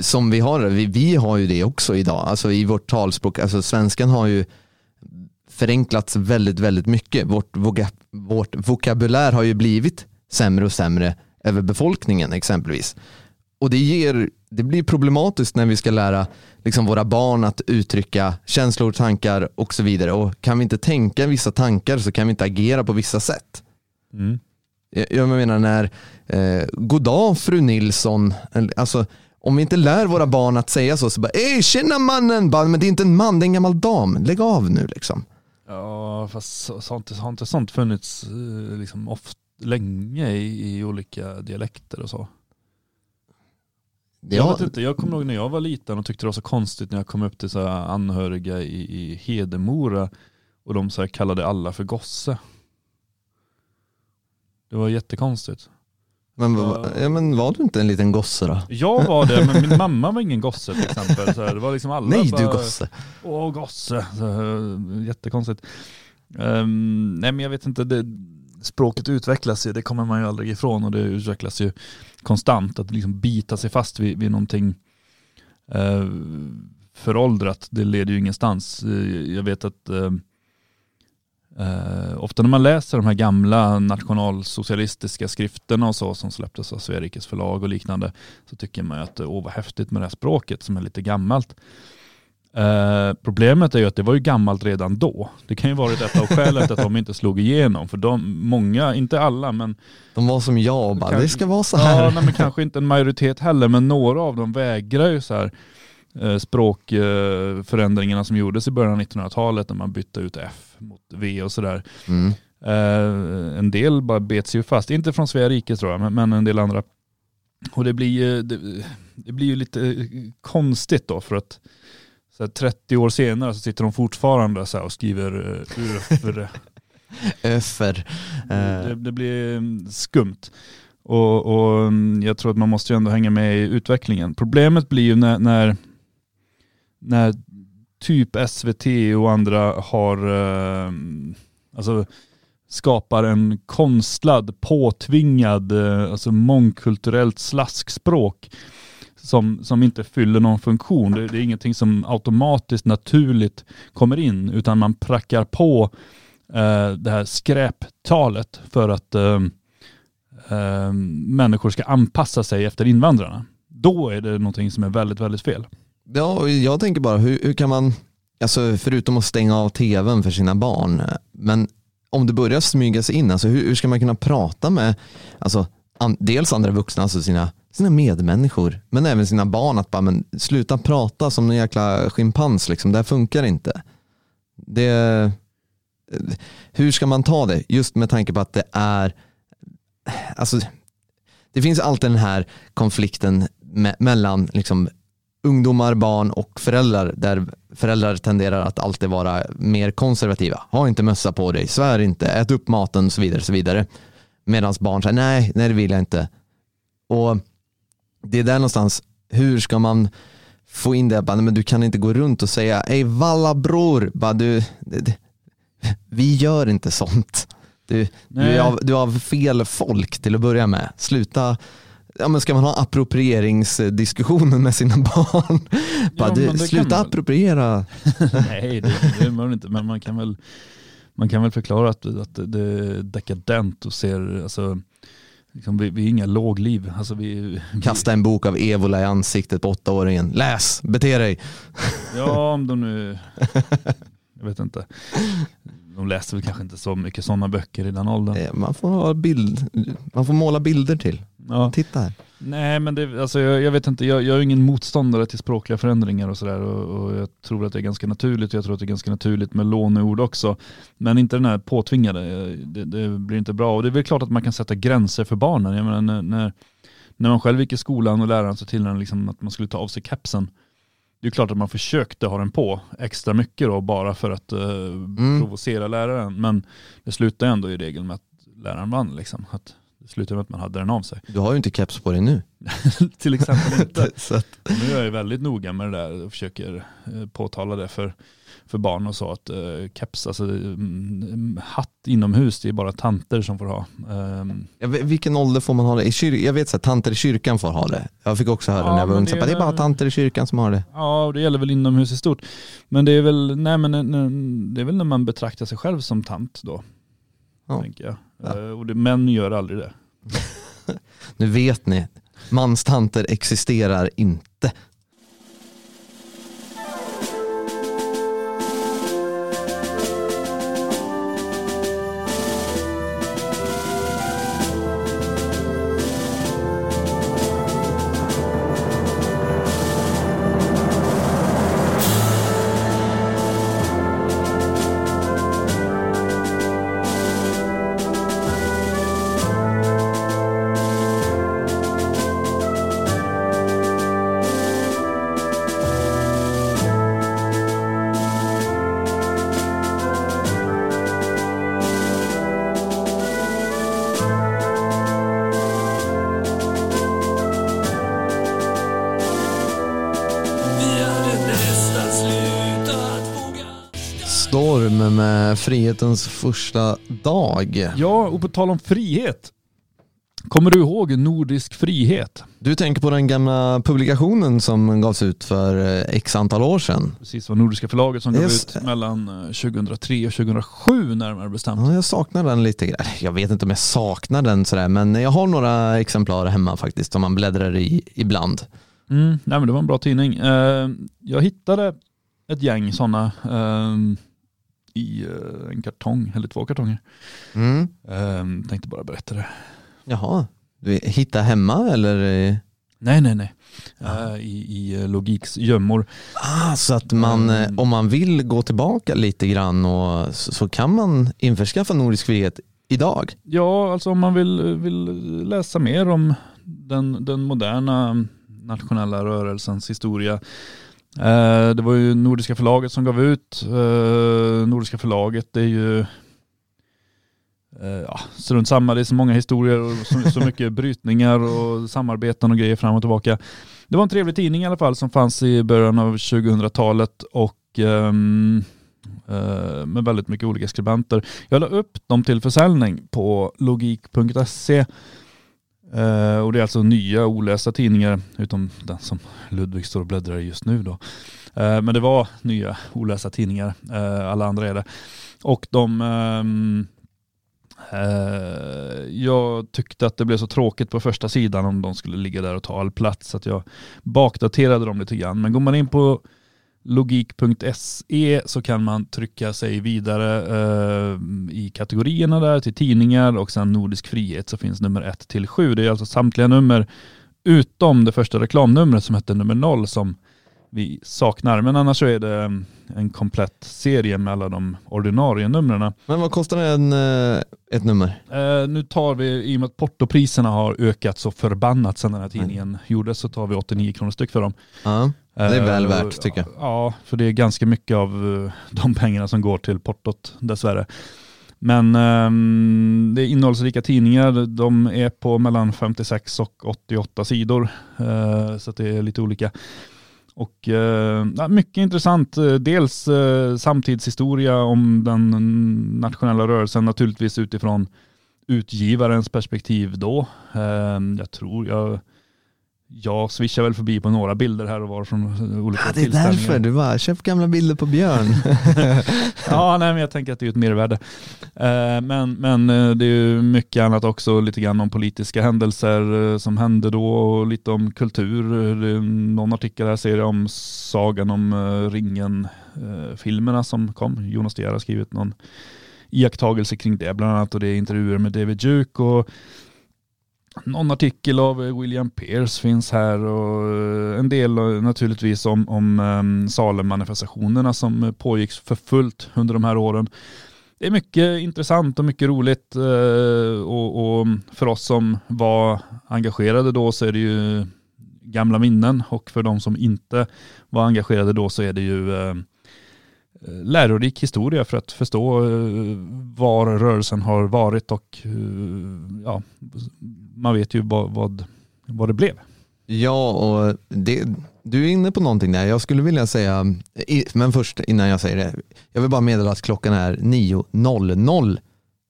som vi har, vi, vi har ju det också idag, alltså i vårt talspråk, alltså svenskan har ju förenklats väldigt, väldigt mycket. Vårt, voga, vårt vokabulär har ju blivit sämre och sämre över befolkningen exempelvis. Och det, ger, det blir problematiskt när vi ska lära liksom, våra barn att uttrycka känslor, tankar och så vidare. Och kan vi inte tänka vissa tankar så kan vi inte agera på vissa sätt. Mm. Jag jag menar när, eh, goddag fru Nilsson, alltså om vi inte lär våra barn att säga så, så bara, ey tjena mannen, bara, men det är inte en man, det är en gammal dam, lägg av nu liksom. Ja, fast har, inte, sånt funnits eh, liksom oft, länge i, i olika dialekter och så? Jag vet inte, jag kommer ihåg när jag var liten och tyckte det var så konstigt när jag kom upp till så här anhöriga i, i Hedemora och de så här kallade alla för gosse. Det var jättekonstigt. men, va- ja, men var du inte en liten gosse då? Jag var det, men min mamma var ingen gosse till exempel. Så det var liksom alla Nej bara, du gosse. Åh gosse, så, jättekonstigt. Ehm, nej men jag vet inte, det, språket utvecklas ju, det kommer man ju aldrig ifrån och det utvecklas ju konstant. Att liksom bita sig fast vid, vid någonting eh, föråldrat, det leder ju ingenstans. Eh, jag vet att eh, eh, ofta när man läser de här gamla nationalsocialistiska skrifterna och så som släpptes av Sveriges förlag och liknande så tycker man ju att åh vad häftigt med det här språket som är lite gammalt. Eh, problemet är ju att det var ju gammalt redan då. Det kan ju varit ett av skälen till att de inte slog igenom. För de, många, inte alla men De var som jag och bara, Kanske- det ska vara så här. Ja, nej, men kanske inte en majoritet heller, men några av dem vägrar ju så här eh, språkförändringarna som gjordes i början av 1900-talet när man bytte ut F mot V och sådär. Mm. Eh, en del bara bet sig ju fast, inte från Svea rike tror jag, men, men en del andra. Och det blir ju, det, det blir ju lite eh, konstigt då för att så här, 30 år senare så sitter de fortfarande så och skriver uh, UFR. Öffer. Det, Eh, det blir mm, skumt. Och, och mm, jag tror att man måste ju ändå hänga med i utvecklingen. Problemet blir ju när, när, när typ SVT och andra har, eh, alltså skapar en konstlad, påtvingad, eh, alltså mångkulturellt slaskspråk som, som inte fyller någon funktion. Det, det är ingenting som automatiskt naturligt kommer in utan man prackar på eh, det här skräptalet för att eh, eh, människor ska anpassa sig efter invandrarna. Då är det någonting som är väldigt, väldigt fel. Ja, och jag tänker bara, hur, hur kan man, alltså förutom att stänga av tvn för sina barn, men om det börjar smyga sig in, alltså hur, hur ska man kunna prata med, alltså an, dels andra vuxna, alltså sina, sina medmänniskor, men även sina barn, att bara, men sluta prata som en jäkla schimpans, liksom, det här funkar inte. Det, hur ska man ta det? Just med tanke på att det är, alltså det finns alltid den här konflikten me- mellan liksom ungdomar, barn och föräldrar där föräldrar tenderar att alltid vara mer konservativa. Ha inte mössa på dig, svär inte, ät upp maten och så vidare. Så vidare. Medan barn säger nej, nej det vill jag inte. Och det är där någonstans, hur ska man få in det, bara, men du kan inte gå runt och säga, ej valla bror, bara, du, det, vi gör inte sånt. Du, du, är av, du är av fel folk till att börja med. Sluta, ja, men ska man ha approprieringsdiskussionen med sina barn? Bara, Ja, du, sluta appropriera. Nej, det, det man inte. Men man kan väl, man kan väl förklara att, att det är dekadent och ser, alltså, liksom, vi, vi är inga lågliv. Alltså, vi, Kasta en bok av Evola i ansiktet på åttaåringen. Läs, bete dig. Ja, om de nu, jag vet inte. De läser väl kanske inte så mycket sådana böcker i den åldern. Eh, Man får, ha bild, man får måla bilder till. Ja. Titta här. Nej men det, alltså, jag, jag vet inte, jag, jag är ingen motståndare till språkliga förändringar och sådär och, och jag tror att det är ganska naturligt och jag tror att det är ganska naturligt med låneord också. Men inte den här påtvingade, det, det blir inte bra och det är väl klart att man kan sätta gränser för barnen. Jag menar när, när, när man själv gick i skolan och läraren sa till liksom att man skulle ta av sig kepsen. Det är klart att man försökte ha den på extra mycket då bara för att eh, provocera läraren. Men det slutade ändå i regel med att läraren vann. Liksom. Att det slutade med att man hade den av sig. Du har ju inte keps på dig nu. Till exempel inte. Att, Nu är jag väldigt noga med det där och försöker eh, påtala det för, för barn och så att eh, keps, alltså mm, hatt inomhus, det är bara tanter som får ha. Jag vet, vilken ålder får man ha det? I kyr, jag vet att tanter i kyrkan får ha det. Jag fick också höra Ja, när jag var ung, det är det är bara tanter i kyrkan som har det. ja, det gäller väl inomhus i stort. Men det är väl, nej men eh, det är väl när man betraktar sig själv som tant då. Ja. Tänker jag. Ja. Eh, och det, män gör aldrig det. Nu vet ni, manstanter existerar inte. Frihetens första dag. Ja, och på tal om frihet. Kommer du ihåg Nordisk frihet? Du tänker på den gamla publikationen som gavs ut för eh, x antal år sedan. Precis, var Nordiska förlaget som gav ut det. mellan eh, 2003 och 2007 närmare bestämt. Ja, jag saknar den lite grann. Jag vet inte om jag saknar den sådär, men jag har några exemplar hemma faktiskt som man bläddrar i ibland. Mm, nej men det var en bra tidning. Eh, jag hittade ett gäng sådana ehm, i eh, en kartong, eller två kartonger. Mm. Ehm, tänkte bara berätta det. Jaha, du hittar hemma eller? Nej, nej, nej. Eh, I i eh, Logiks gömmor. Ah, så att man, Mm. om man vill gå tillbaka lite grann och så, så kan man införskaffa Nordisk frihet idag. Ja, alltså om man vill, vill läsa mer om den, den moderna nationella rörelsens historia. Eh, det var ju Nordiska förlaget som gav ut. Eh, Nordiska förlaget det är ju eh, ja, strunt samma, det är så många historier och så, så mycket brytningar och samarbeten och grejer fram och tillbaka. Det var en trevlig tidning i alla fall som fanns i början av 2000-talet och ehm, eh, med väldigt mycket olika skribenter. Jag la upp dem till försäljning på logik.se. Eh, och det är alltså nya olästa tidningar, utom den som Ludvig står och bläddrar i just nu då. Eh, men det var nya olästa tidningar, eh, alla andra är det. Och de ehm, eh, jag tyckte att det blev så tråkigt på första sidan om de skulle ligga där och ta all plats. Så att jag bakdaterade dem lite grann. Men går man in på logik.se så kan man trycka sig vidare eh, i kategorierna där till tidningar och sen Nordisk frihet så finns nummer 1 till 7. Det är alltså samtliga nummer utom det första reklamnumret som hette nummer 0 som vi saknar. Men annars så är det en komplett serie med alla de ordinarie numren. Men vad kostar en, eh, ett nummer? Eh, nu tar vi, i och med att portopriserna har ökat så förbannat sedan den här tidningen gjordes, så tar vi 89 kronor styck för dem. Ja, det är väl Eh, värt tycker jag. Ja, för det är ganska mycket av eh, de pengarna som går till portot dessvärre. Men ehm, det är innehållsrika tidningar, de är på mellan 56 och 88 sidor. Eh, så det är lite olika. Och ja, mycket intressant, dels eh, samtidshistoria om den nationella rörelsen, naturligtvis utifrån utgivarens perspektiv då. Eh, jag tror jag, jag swishar väl förbi på några bilder här och var från olika Ja, det är därför du bara, köp gamla bilder på Björn. Ja, nej, men jag tänker att det är ett mervärde. Eh, men, men eh, det är ju mycket annat också, lite grann om politiska händelser eh, som hände då och lite om kultur. Det är någon artikel här ser jag om sagan om ringen-filmerna som kom. Jonas De har skrivit någon iakttagelse kring det bland annat och det är intervjuer med David Duke och någon artikel av William Pierce finns här och eh, en del eh, naturligtvis om, om ehm, Salem-manifestationerna som pågick för fullt under de här åren. Det är mycket intressant och mycket roligt eh, och, och för oss som var engagerade då så är det ju gamla minnen och för de som inte var engagerade då så är det ju eh, Eh, lärorik historia för att förstå eh, var rörelsen har varit och eh, ja, man vet ju vad, vad, vad det blev. Ja, och det, du är inne på någonting där. Jag skulle vilja säga, men först innan jag säger det. Jag vill bara meddela att klockan är 9.00.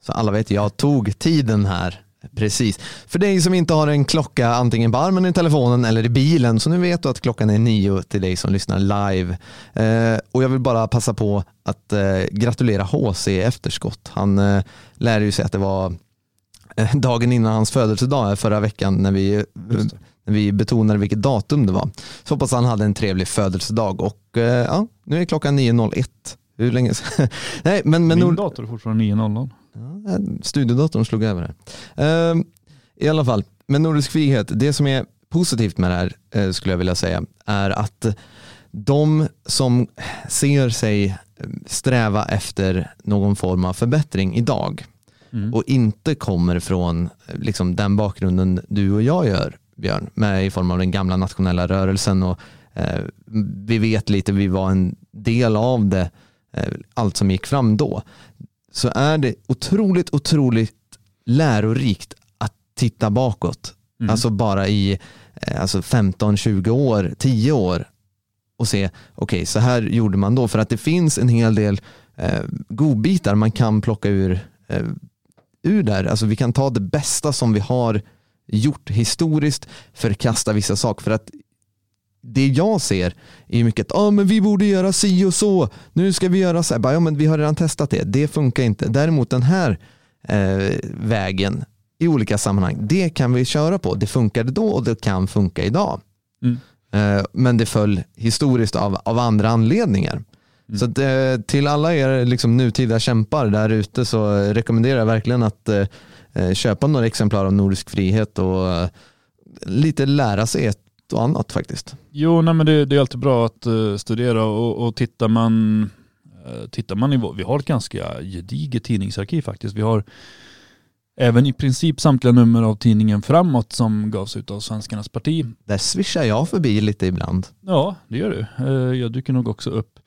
Så alla vet, jag tog tiden här. Precis. För dig som inte har en klocka antingen på armen i telefonen eller i bilen, så nu vet du att klockan är nio till dig som lyssnar live. Eh, och jag vill bara passa på att eh, gratulera HC i efterskott. Han eh, lärde ju sig att det var eh, dagen innan hans födelsedag förra veckan när vi när vi betonade vilket datum det var. Så hoppas han hade en trevlig födelsedag och eh, ja, nu är klockan 9.01. Hur länge Nej, men, men Min dator är fortfarande 9.00. Ja, studiodatorn slog över här. Ehm, I alla fall, med Nordisk frihet, det som är positivt med det här eh, skulle jag vilja säga är att de som ser sig eh, sträva efter någon form av förbättring idag Mm. och inte kommer från eh, liksom, den bakgrunden du och jag gör, Björn, med i form av den gamla nationella rörelsen och eh, vi vet lite, vi var en del av det, eh, allt som gick fram då, så är det otroligt, otroligt lärorikt att titta bakåt. Mm. Alltså bara i eh, alltså 15-20 år, 10 år och se, okej så här gjorde man då. För att det finns en hel del eh, godbitar man kan plocka ur, eh, ur där. Alltså vi kan ta det bästa som vi har gjort historiskt, förkasta vissa saker. För att det jag ser är mycket att ah, men vi borde göra si och så, nu ska vi göra så här. Bara, ja, men vi har redan testat det, det funkar inte. Däremot den här eh, vägen i olika sammanhang, det kan vi köra på. Det funkade då och det kan funka idag. Mm. Eh, men det föll historiskt av, av andra anledningar. Så att, eh, till alla er liksom, nutida kämpar där ute så rekommenderar jag verkligen att eh, eh, köpa några exemplar av Nordisk frihet och eh, lite lära sig ett och annat faktiskt. Jo, nej, men det, det är alltid bra att eh, studera och, och tittar man, uh, tittar man i, vi har ett ganska gediget tidningsarkiv faktiskt. Vi har även i princip samtliga nummer av tidningen Framåt som gavs ut av Svenskarnas parti. Där swishar jag förbi lite ibland. Ja, det gör du. Eh, jag dyker nog också upp.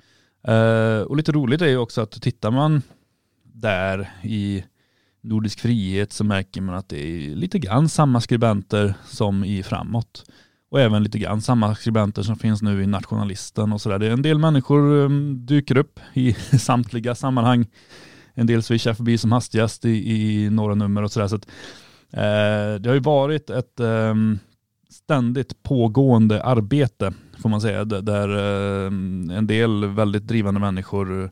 Och lite roligt är ju också att tittar man där i Nordisk frihet så märker man att det är lite grann samma skribenter som i Framåt. Och även lite grann samma skribenter som finns nu i Nationalisten och sådär. En del människor um, dyker upp i samtliga sammanhang. En del swishar förbi som hastigast i, i några nummer och sådär. Så att, eh, det har ju varit ett eh, ständigt pågående arbete får man säga. Där, där eh, en del väldigt drivande människor, eh,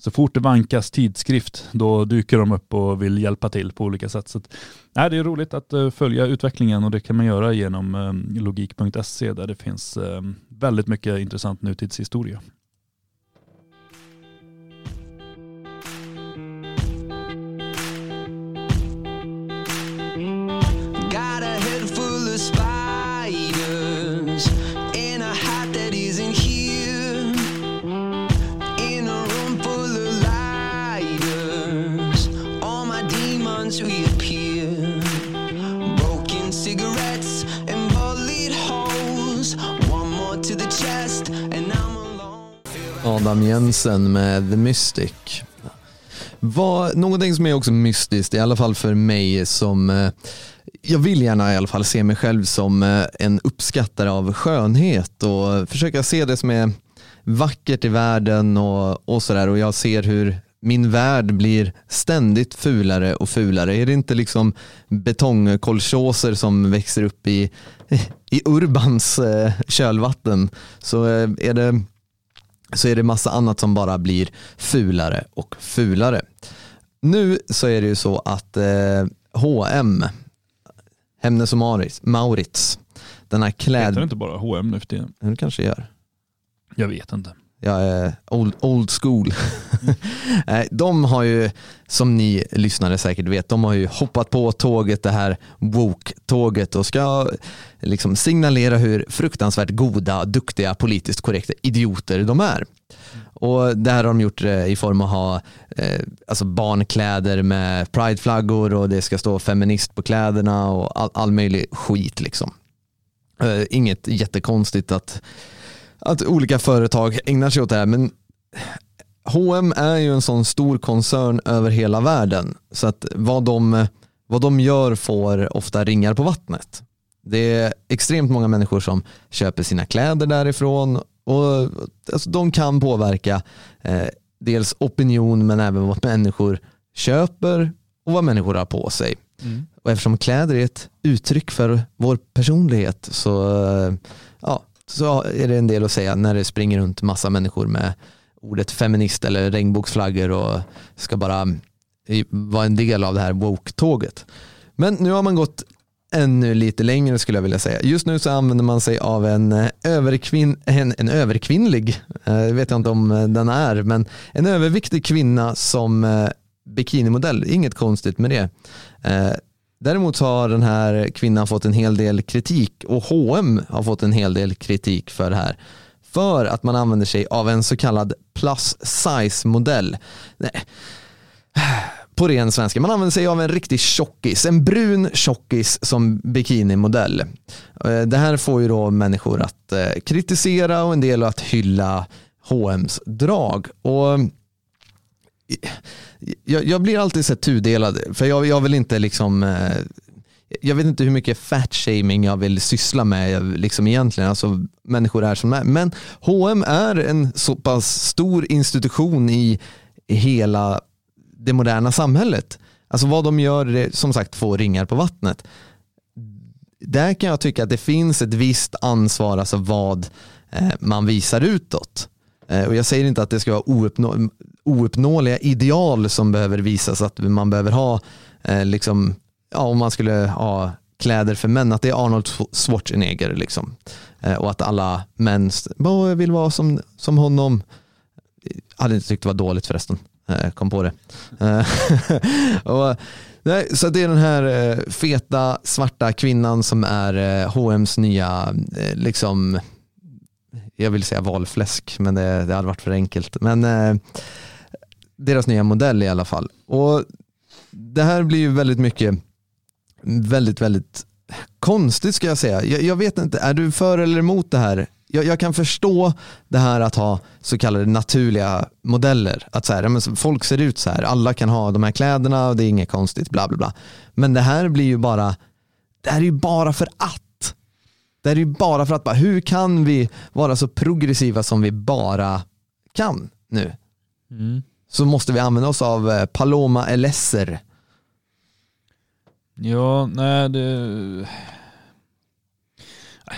så fort det vankas tidskrift, då dyker de upp och vill hjälpa till på olika sätt. Så att, nej, det är roligt att eh, följa utvecklingen och det kan man göra genom eh, logik.se där det finns eh, väldigt mycket intressant nutidshistoria. Adam Jensen med The Mystic. Vad, någonting som är också mystiskt, i alla fall för mig som eh, jag vill gärna i alla fall se mig själv som eh, en uppskattare av skönhet och försöka se det som är vackert i världen och, och sådär och jag ser hur min värld blir ständigt fulare och fulare. Är det inte liksom betongkolchoser som växer upp i, i Urbans eh, kölvatten så är det så är det massa annat som bara blir fulare och fulare. Nu så är det ju så att eh, H&M, Hemnes och Maurits, Maurits den här Heter det kläd... inte bara H&M nu för tiden? Det kanske gör. Jag vet inte. Jag är old, old school. Nej, de har ju, som ni lyssnare säkert vet, de har ju hoppat på tåget, det här woke-tåget och ska liksom signalera hur fruktansvärt goda, duktiga, politiskt korrekta idioter de är. Och det här har de gjort eh, i form av att ha eh, alltså barnkläder med prideflaggor och det ska stå feminist på kläderna och all, all möjlig skit. Liksom. Eh, inget jättekonstigt att att olika företag ägnar sig åt det här men H&M är ju en sån stor koncern över hela världen så att vad de, vad de gör får ofta ringar på vattnet. Det är extremt många människor som köper sina kläder därifrån och alltså, de kan påverka eh, dels opinion men även vad människor köper och vad människor har på sig. Och eftersom kläder är ett uttryck för vår personlighet så, eh, ja, så är det en del att säga när det springer runt massa människor med ordet feminist eller regnbågsflaggor och ska bara eh, vara en del av det här woke-tåget. Men nu har man gått ännu lite längre skulle jag vilja säga. Just nu så använder man sig av en, eh, överkvin en, en överkvinnlig, eh, vet jag inte om eh, den är, men en överviktig kvinna som eh, bikinimodell. Inget konstigt med det. Eh, Däremot så har den här kvinnan fått en hel del kritik och H&M har fått en hel del kritik för det här. För att man använder sig av en så kallad plus size modell. Nej. På ren svenska, man använder sig av en riktig tjockis, en brun tjockis som bikinimodell. Eh, det här får ju då människor att eh, kritisera och en del att hylla H&M's drag. Och jag, jag blir alltid så tudelad, för jag, jag vill inte liksom eh, jag vet inte hur mycket fat-shaming jag vill syssla med liksom egentligen, alltså människor är som de är. Men H&M är en så pass stor institution i hela det moderna samhället. Alltså vad de gör, som sagt, få ringar på vattnet. Där kan jag tycka att det finns ett visst ansvar, alltså vad eh, man visar utåt. Eh, och jag säger inte att det ska vara ouppnå, ouppnåeliga ideal som behöver visas, att man behöver ha, eh, liksom, ja, om man skulle ha kläder för män, att det är Arnold Schwarzenegger liksom. Eh, och att alla män bara vill vara som, som honom. Jag hade inte tyckt det var dåligt förresten, eh, kom på det. Eh, och, nej, så det är den här eh, feta svarta kvinnan som är eh, H&M's nya, eh, liksom, jag vill säga valfläsk, men det, det hade varit för enkelt. Men eh, deras nya modell i alla fall. Och det här blir ju väldigt mycket, väldigt, väldigt konstigt ska jag säga. Jag, jag vet inte, är du för eller emot det här? Jag, jag kan förstå det här att ha så kallade naturliga modeller. Att så här, men folk ser ut så här, alla kan ha de här kläderna och det är inget konstigt, bla bla bla. Men det här blir ju bara, det här är ju bara för att. Det här är ju bara för att, bara, hur kan vi vara så progressiva som vi bara kan nu? Mm. Så måste vi använda oss av eh, Paloma Elesser. Ja, nej det...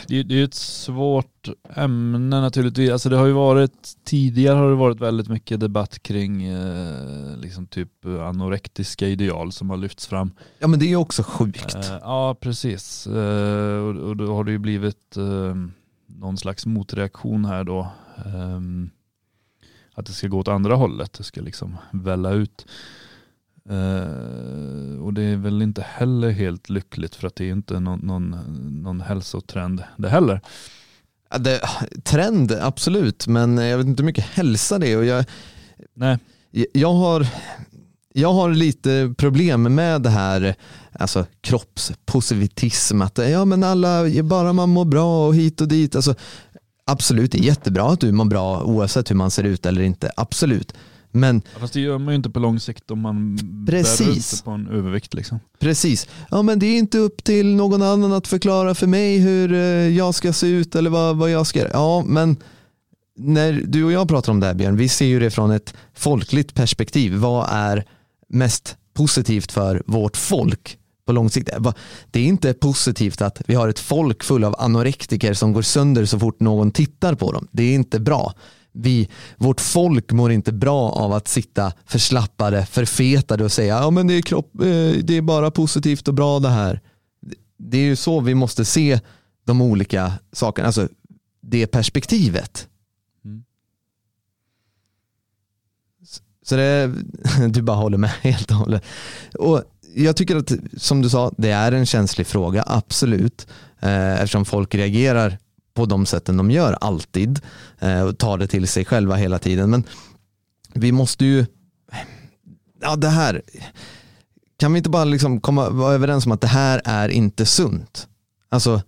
Det, det är ju ett svårt ämne naturligtvis. Alltså det har ju varit, tidigare har det varit väldigt mycket debatt kring eh, liksom typ anorektiska ideal som har lyfts fram. Ja men det är ju också sjukt. Eh, ja, precis. Eh, och, och då har det ju blivit någon slags motreaktion här då. Ehm, att det ska gå åt andra hållet. Det ska liksom välla ut. Eh, och det är väl inte heller helt lyckligt för att det är inte någon, någon, någon hälsotrend det heller. Ja, det, trend, absolut, men jag vet inte hur mycket hälsa det är. Och jag, Nej, jag, har, jag har lite problem med det här alltså, kroppspositivism. Att ja, men alla, bara man mår bra och hit och dit. Alltså, absolut, det är jättebra att du mår bra oavsett hur man ser ut eller inte. Absolut. Men fast det gör man ju inte på lång sikt om man Precis. bär runt på en övervikt. Liksom. Precis. Ja, men det är inte upp till någon annan att förklara för mig hur eh, jag ska se ut eller vad, vad jag ska göra. Ja, men när du och jag pratar om det här Björn, vi ser ju det från ett folkligt perspektiv. Vad är mest positivt för vårt folk på lång sikt? Det är inte positivt att vi har ett folk full av anorektiker som går sönder så fort någon tittar på dem. Det är inte bra. Vi, vårt folk mår inte bra av att sitta förslappade, förfetade och säga ja men det är, kropp, eh, det är bara positivt och bra det här. Det är ju så vi måste se de olika sakerna, alltså det perspektivet. Mm. Så det, du bara håller med helt och hållet. Och jag tycker att, som du sa, det är en känslig fråga, absolut. Eh, eftersom folk reagerar på de sätten de gör alltid eh, och tar det till sig själva hela tiden. Men vi måste ju, ja det här, kan vi inte bara liksom komma, vara överens om att det här är inte sunt? Alltså,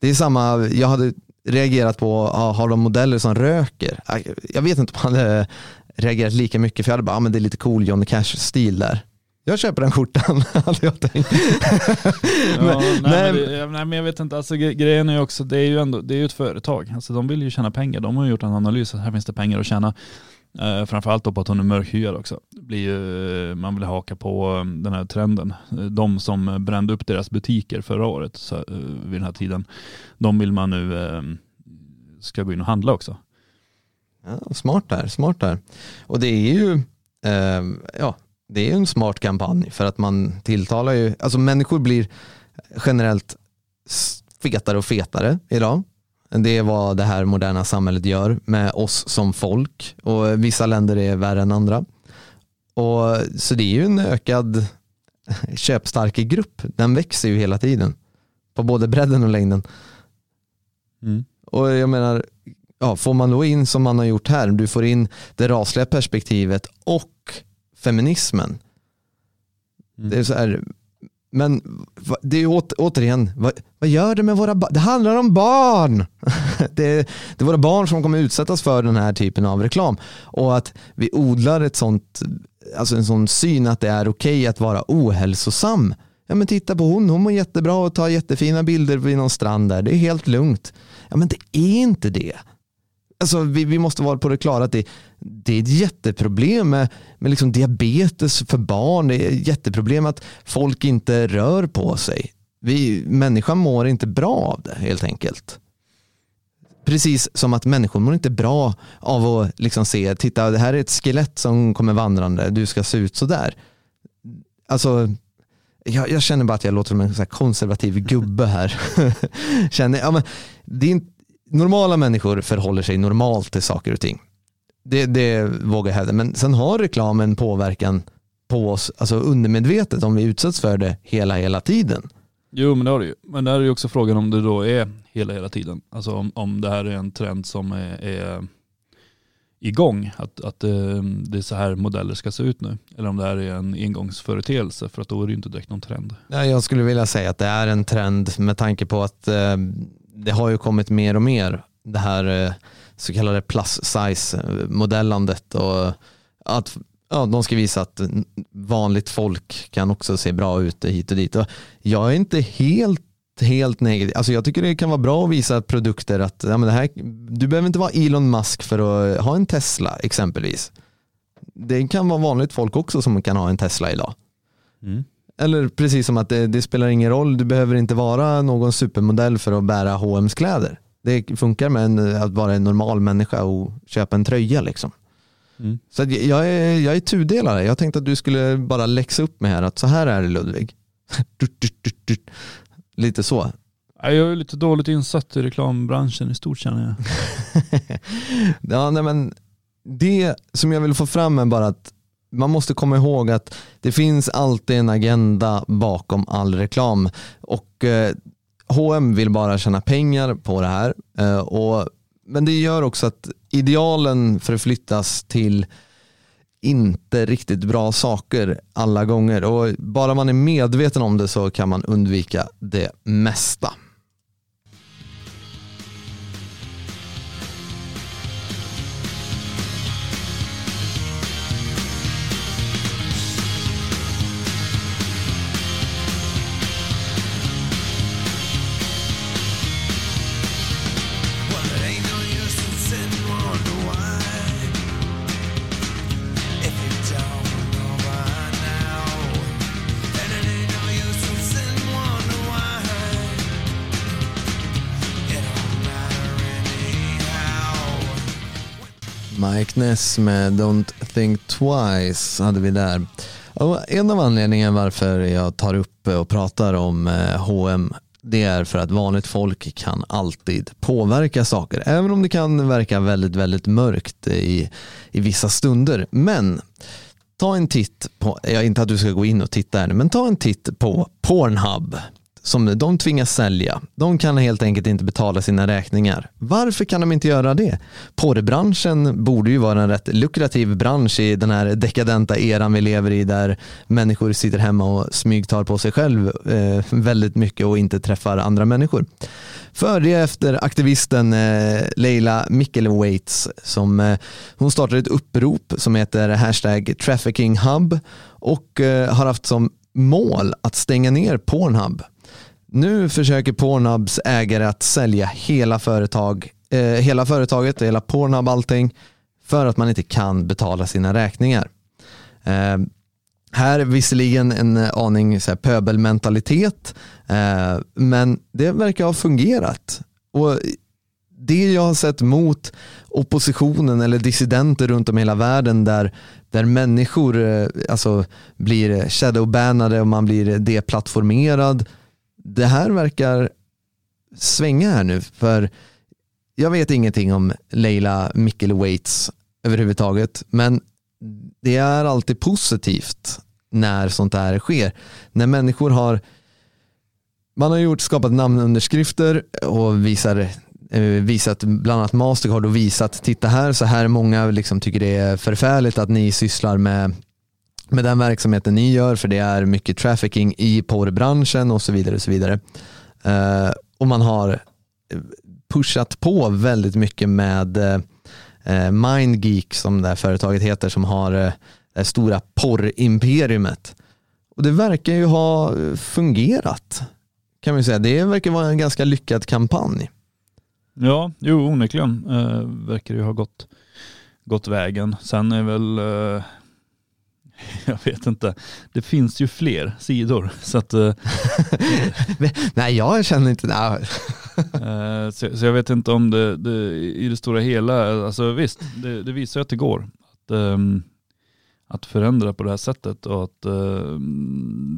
det är samma, jag hade reagerat på, ja, har de modeller som röker? Jag vet inte om jag hade reagerat lika mycket för jag hade bara, ja, men det är lite cool Johnny Cash-stil där. Jag köper den skjortan, hade jag tänkt. Ja, nej, nej, men det, nej men jag vet inte, alltså, gre- grejen är ju också, det är ju ändå, det är ett företag. Alltså, de vill ju tjäna pengar, de har ju gjort en analys att här finns det pengar att tjäna. Eh, framförallt då på att hon är mörkhyad också. Blir ju, man vill haka på eh, den här trenden. Eh, De som brände upp deras butiker förra året så, eh, vid den här tiden, de vill man nu eh, ska gå in och handla också. Ja, smart där, smart där. Och det är ju, eh, ja, det är ju en smart kampanj för att man tilltalar ju, alltså människor blir generellt fetare och fetare idag. Det är vad det här moderna samhället gör med oss som folk och vissa länder är värre än andra. Och, så det är ju en ökad köpstark grupp, den växer ju hela tiden på både bredden och längden. Och jag menar, ja, får man då in som man har gjort här, du får in det rasliga perspektivet och feminismen. Mm. Det är så här, men det är åter, återigen, vad, vad gör det med våra barn? Det handlar om barn. det, är, det är våra barn som kommer utsättas för den här typen av reklam. Och att vi odlar ett sånt, alltså en sån syn att det är okej att vara ohälsosam. Ja men titta på hon, hon mår jättebra och tar jättefina bilder vid någon strand där. Det är helt lugnt. Ja men det är inte det. Alltså, vi, vi måste vara på det klara att det, det är ett jätteproblem med, med liksom diabetes för barn. Det är ett jätteproblem att folk inte rör på sig. Vi, människan mår inte bra av det helt enkelt. Precis som att människor mår inte bra av att liksom se, titta det här är ett skelett som kommer vandrande, du ska se ut sådär. Alltså jag, jag känner bara att jag låter som en så här konservativ gubbe här. känner, ja, men, det är inte, normala människor förhåller sig normalt till saker och ting. Det, det vågar jag hävda. Men sen har reklamen påverkan på oss, alltså undermedvetet om vi utsätts för det hela, hela tiden. Jo men det har det ju. Men där är ju också frågan om det då är hela hela tiden. Alltså om, om det här är en trend som är, är igång. Att, att eh, det är så här modeller ska se ut nu. Eller om det här är en engångsföreteelse. För att då är det ju inte direkt någon trend. Nej, Jag skulle vilja säga att det är en trend med tanke på att eh, det har ju kommit mer och mer det här eh, så kallade plus size eh, modellandet och eh, att ja, de ska visa att vanligt folk kan också se bra ut hit och dit. Och jag är inte helt helt negativ. Alltså jag tycker det kan vara bra att visa produkter att ja, men det här, du behöver inte vara Elon Musk för att ha en Tesla exempelvis. Det kan vara vanligt folk också som kan ha en Tesla idag. Mm. Eller precis som att det, det, spelar ingen roll, du behöver inte vara någon supermodell för att bära H&M's kläder. Det funkar med en, att vara en normal människa och köpa en tröja. Liksom. Mm. Så jag, är, jag är tudelare. Jag tänkte att du skulle bara läxa upp mig här, att så här är det Ludvig. Lite så. Jag är lite dåligt insatt i reklambranschen i stort känner jag. ja, nej, men det som jag vill få fram är bara att man måste komma ihåg att det finns alltid en agenda bakom all reklam. Och eh, H&M vill bara tjäna pengar på det här. Eh, och, men det gör också att idealen förflyttas till inte riktigt bra saker alla gånger. Och bara man är medveten om det så kan man undvika det mesta. Darkness med Don't think twice hade vi där. Och en av anledningarna varför jag tar upp och pratar om H&M det är för att vanligt folk kan alltid påverka saker. Även om det kan verka väldigt, väldigt mörkt i, i vissa stunder. Men ta en titt på, ja, inte att du ska gå in och titta här nu, men ta en titt på Pornhub som de tvingas sälja. De kan helt enkelt inte betala sina räkningar. Varför kan de inte göra det? Porrbranschen borde ju vara en rätt lukrativ bransch i den här dekadenta eran vi lever i där människor sitter hemma och smygtar på sig själv eh, väldigt mycket och inte träffar andra människor. För det är efter aktivisten eh, Leila Mickelwaits som eh, hon startade ett upprop som heter hashtag trafficking hub och eh, har haft som mål att stänga ner Pornhub. Nu försöker Pornhubs ägare att sälja hela, företag, eh, hela företaget, hela Pornhub allting, för att man inte kan betala sina räkningar. Eh, här är visserligen en aning så här, pöbelmentalitet, eh, men det verkar ha fungerat. Och det jag har sett mot oppositionen eller dissidenter runt om i hela världen där, där människor eh, alltså, blir shadowbannade och man blir deplattformerad. Det här verkar svänga här nu för jag vet ingenting om Leila Mickelwaits överhuvudtaget men det är alltid positivt när sånt här sker. När människor har man har gjort, skapat namnunderskrifter och visar eh, visat, bland annat Mastercard och visat, titta här, så här många liksom tycker det är förfärligt att ni sysslar med, med den verksamheten ni gör, för det är mycket trafficking i porrbranschen och så vidare. Och så vidare. Eh, och man har eh, pushat på väldigt mycket med eh, eh, MindGeek som det här företaget heter som har eh, det här stora porrimperiumet. Och det verkar ju ha eh, fungerat kan vi säga. Det verkar vara en ganska lyckad kampanj. Ja, jo onekligen eh, verkar det ju ha gått, gått vägen. Sen är väl, eh, jag vet inte, det finns ju fler sidor. Så, att, eh, Nej, jag känner inte det. eh, så, så jag vet inte om det, det i det stora hela, alltså visst, det, det visar att det går. Att, ehm, att förändra på det här sättet och att eh,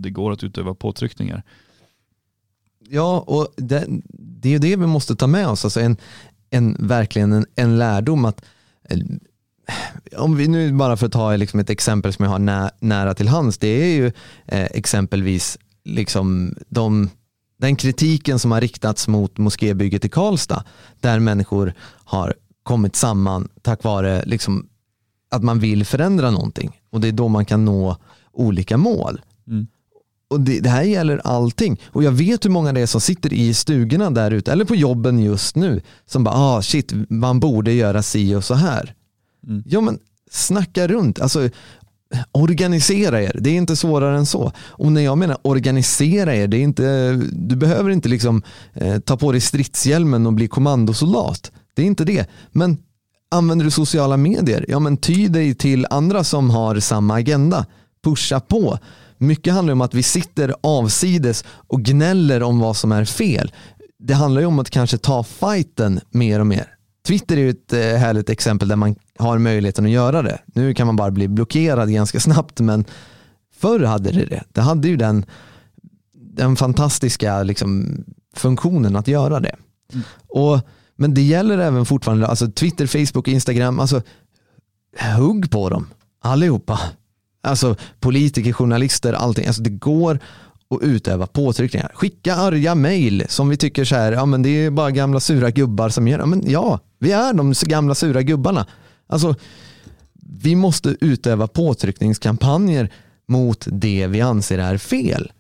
det går att utöva påtryckningar. Ja, och det, det är ju det vi måste ta med oss, alltså en, en, verkligen en, en lärdom att eh, om vi nu bara för att ta liksom ett exempel som jag har nä, nära till hands, det är ju eh, exempelvis liksom de, den kritiken som har riktats mot moskébygget i Karlstad, där människor har kommit samman tack vare liksom, att man vill förändra någonting och det är då man kan nå olika mål. Mm. Och det, det här gäller allting. Och jag vet hur många det är som sitter i stugorna där ute, eller på jobben just nu, som bara, ah shit, man borde göra si och så här. Mm. Ja men snacka runt, alltså organisera er, det är inte svårare än så. Och när jag menar organisera er, det är inte, du behöver inte liksom eh, ta på dig stridshjälmen och bli kommandosoldat. Det är inte det. Men använder du sociala medier, ja men ty dig till andra som har samma agenda. Pusha på. Mycket handlar om att vi sitter avsides och gnäller om vad som är fel. Det handlar ju om att kanske ta fighten mer och mer. Twitter är ju ett eh, härligt exempel där man har möjligheten att göra det. Nu kan man bara bli blockerad ganska snabbt men förr hade det det. Det hade ju den, den fantastiska liksom, funktionen att göra det. Och, men det gäller även fortfarande, alltså Twitter, Facebook, Instagram, alltså hugg på dem allihopa. Alltså politiker, journalister, allting. Alltså det går att utöva påtryckningar. Skicka arga mejl som vi tycker så här, ja men det är bara gamla sura gubbar som gör det. Men ja, vi är de gamla sura gubbarna. Alltså, vi måste utöva påtryckningskampanjer mot det vi anser är fel.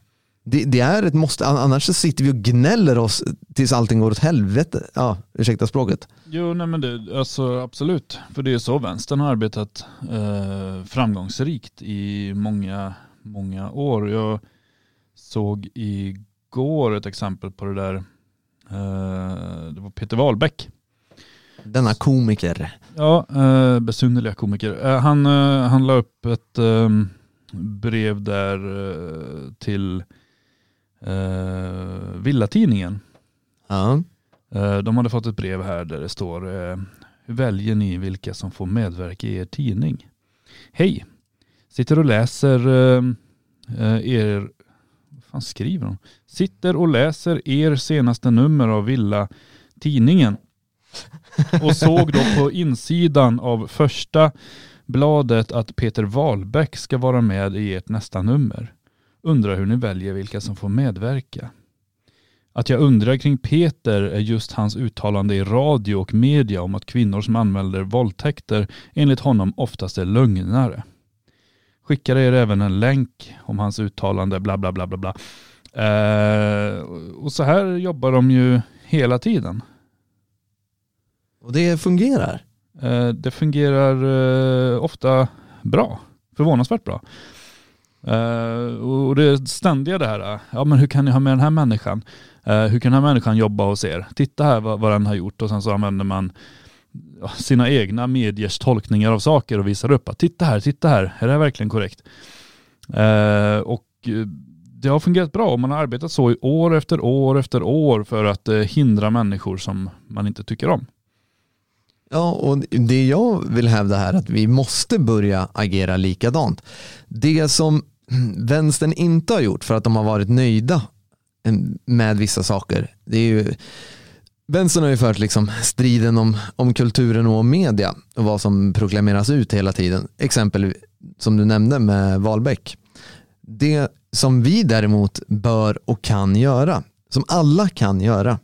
Det, det är ett måste, annars så sitter vi och gnäller oss tills allting går åt helvete. Ja, ursäkta språket. Jo, nej men det, alltså absolut. För det är så vänstern har arbetat eh, framgångsrikt i många, många år. Jag såg igår ett exempel på det där. Eh, det var Peter Wahlbeck. Denna komiker. Ja, eh, besynnerliga komiker. Eh, han, eh, han la upp ett eh, brev där eh, till eh, Villatidningen. Ja. Eh, De hade fått ett brev här där det står eh, Hur väljer ni vilka som får medverka i er tidning? Hej! Sitter och läser eh, eh, er... Vad fan skriver de? Sitter och läser er senaste nummer av Villa tidningen och såg då på insidan av första bladet att Peter Wahlbeck ska vara med i ert nästa nummer. Undrar hur ni väljer vilka som får medverka. Att jag undrar kring Peter är just hans uttalande i radio och media om att kvinnor som anmäler våldtäkter enligt honom oftast är lögnare. Skickar er även en länk om hans uttalande bla bla bla bla bla. Eh, och så här jobbar de ju hela tiden. Och det fungerar. Eh, det fungerar eh, ofta bra, förvånansvärt bra. Eh, och det ständiga det här, eh, ja men hur kan ni ha med den här människan? Eh, hur kan den här människan jobba hos er? Titta här vad, vad den har gjort och sen så använder man sina egna mediers tolkningar av saker och visar upp att titta här, titta här, är det här verkligen korrekt? Eh, och eh, det har fungerat bra och man har arbetat så i år efter år efter år för att eh, hindra människor som man inte tycker om. Ja, och det jag vill hävda här är att vi måste börja agera likadant. Det som vänstern inte har gjort för att de har varit nöjda med vissa saker, det är ju Vänstern har ju fört liksom striden om, om kulturen och om media och vad som proklameras ut hela tiden. Exempel som du nämnde med Wahlbeck. Det som vi däremot bör och kan göra, som alla kan göra.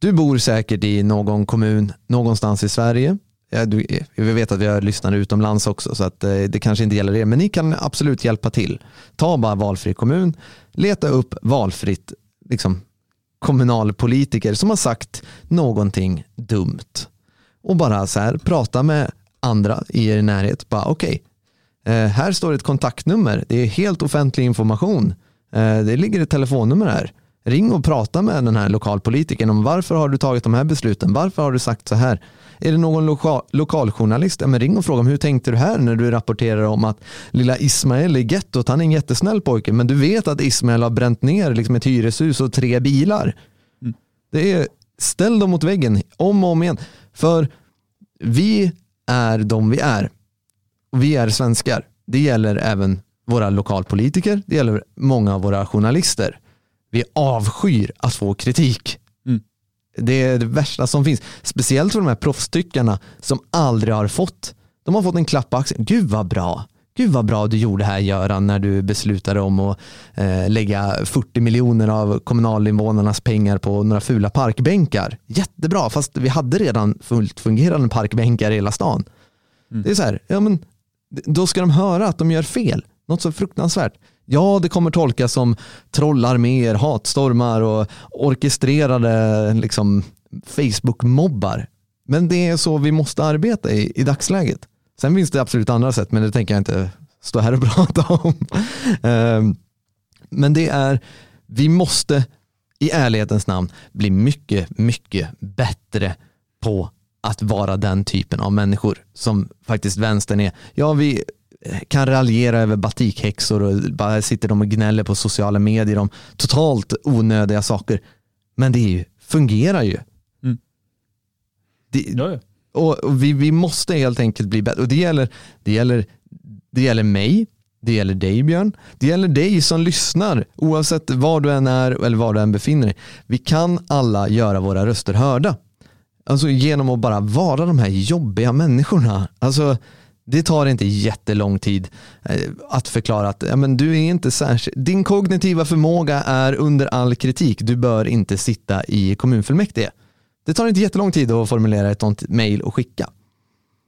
Du bor säkert i någon kommun någonstans i Sverige. Ja, du, vi vet att vi har lyssnare utomlands också så att eh, det kanske inte gäller er, men ni kan absolut hjälpa till. Ta bara valfri kommun, leta upp valfritt liksom, kommunalpolitiker som har sagt någonting dumt. Och bara så här, prata med andra i er närhet. Bara okej, okay, eh, här står ett kontaktnummer. Det är helt offentlig information. Eh, det ligger ett telefonnummer här. Ring och prata med den här lokalpolitikern om varför har du tagit de här besluten? Varför har du sagt så här? Är det någon loka lokaljournalist? Ja, men ring och fråga om hur tänkte du här när du rapporterar om att lilla Ismael i gettot, han är en jättesnäll pojke, men du vet att Ismael har bränt ner liksom ett hyreshus och tre bilar. Mm. Det är, ställ dem mot väggen om och om igen. För vi är de vi är. Och vi är svenskar. det gäller även våra lokalpolitiker, det gäller många av våra journalister. Vi avskyr att få kritik. Mm. Det är det värsta som finns. Speciellt för de här proffstyckarna som aldrig har fått. De har fått en klapp på axeln. Gud vad bra. Gud vad bra du gjorde här Göran när du beslutade om att eh, lägga 40 miljoner av kommunalinvånarnas pengar på några fula parkbänkar. Jättebra, fast vi hade redan fullt fungerande parkbänkar i hela stan. Mm. Det är så här, ja, men, då ska de höra att de gör fel. Något så fruktansvärt. Ja, det kommer tolkas som trollarméer, hatstormar och orkestrerade liksom, Facebook-mobbar. Men det är så vi måste arbeta i, i dagsläget. Sen finns det absolut andra sätt, men det tänker jag inte stå här och prata om. Ehm, men det är, vi måste i ärlighetens namn bli mycket, mycket bättre på att vara den typen av människor som faktiskt vänstern är. Ja, vi kan raljera över batikhäxor och bara sitter de och gnäller på sociala medier om totalt onödiga saker. Men det ju, fungerar ju. Mm. Det, Ja, ja. och och vi, vi måste helt enkelt bli bättre. Och det gäller, det, gäller, det gäller mig, det gäller dig Björn, det gäller dig som lyssnar oavsett var du än är eller var du än befinner dig. Vi kan alla göra våra röster hörda. Alltså genom att bara vara de här jobbiga människorna. Alltså det tar inte jättelång tid eh, att förklara att ja, men du är inte särskilt, din kognitiva förmåga är under all kritik. Du bör inte sitta i kommunfullmäktige. Det tar inte jättelång tid att formulera ett sånt mail och skicka.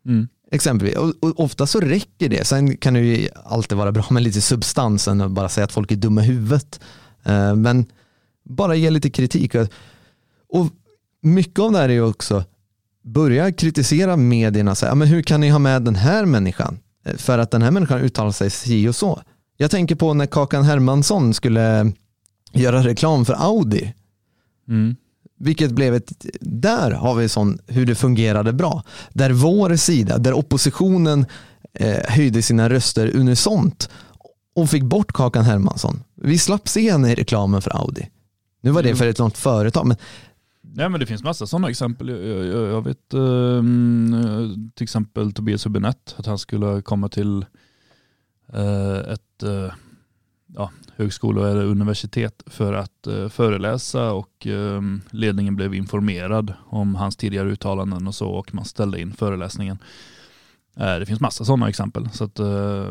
Mm. Exempelvis. Och, och ofta så räcker det. Sen kan det ju alltid vara bra med lite substansen och bara säga att folk är dumma i huvudet. Eh, Men bara ge lite kritik. Och mycket av det här är ju också börja kritisera medierna. Så här, "Ja, men hur kan ni ha med den här människan? Eh, För att den här människan uttalar sig si och så. Jag tänker på när Kakan Hermansson skulle göra reklam för Audi. Mm. Vilket blev ett, där har vi sån hur det fungerade bra. Där vår sida, där oppositionen eh, höjde sina röster unisont och fick bort Kakan Hermansson. Vi slapp se henne i reklamen för Audi. Nu var det Mm. för ett sånt företag, men Nej men det finns massa sådana exempel. Jag, jag, jag- vet ehm, eh, till exempel Tobias Hübinette, att han skulle komma till eh, ett eh, ja, högskola eller universitet för att eh, föreläsa och ehm, ledningen blev informerad om hans tidigare uttalanden och så och man ställde in föreläsningen. Eh, det finns massa sådana exempel. Så att, eh,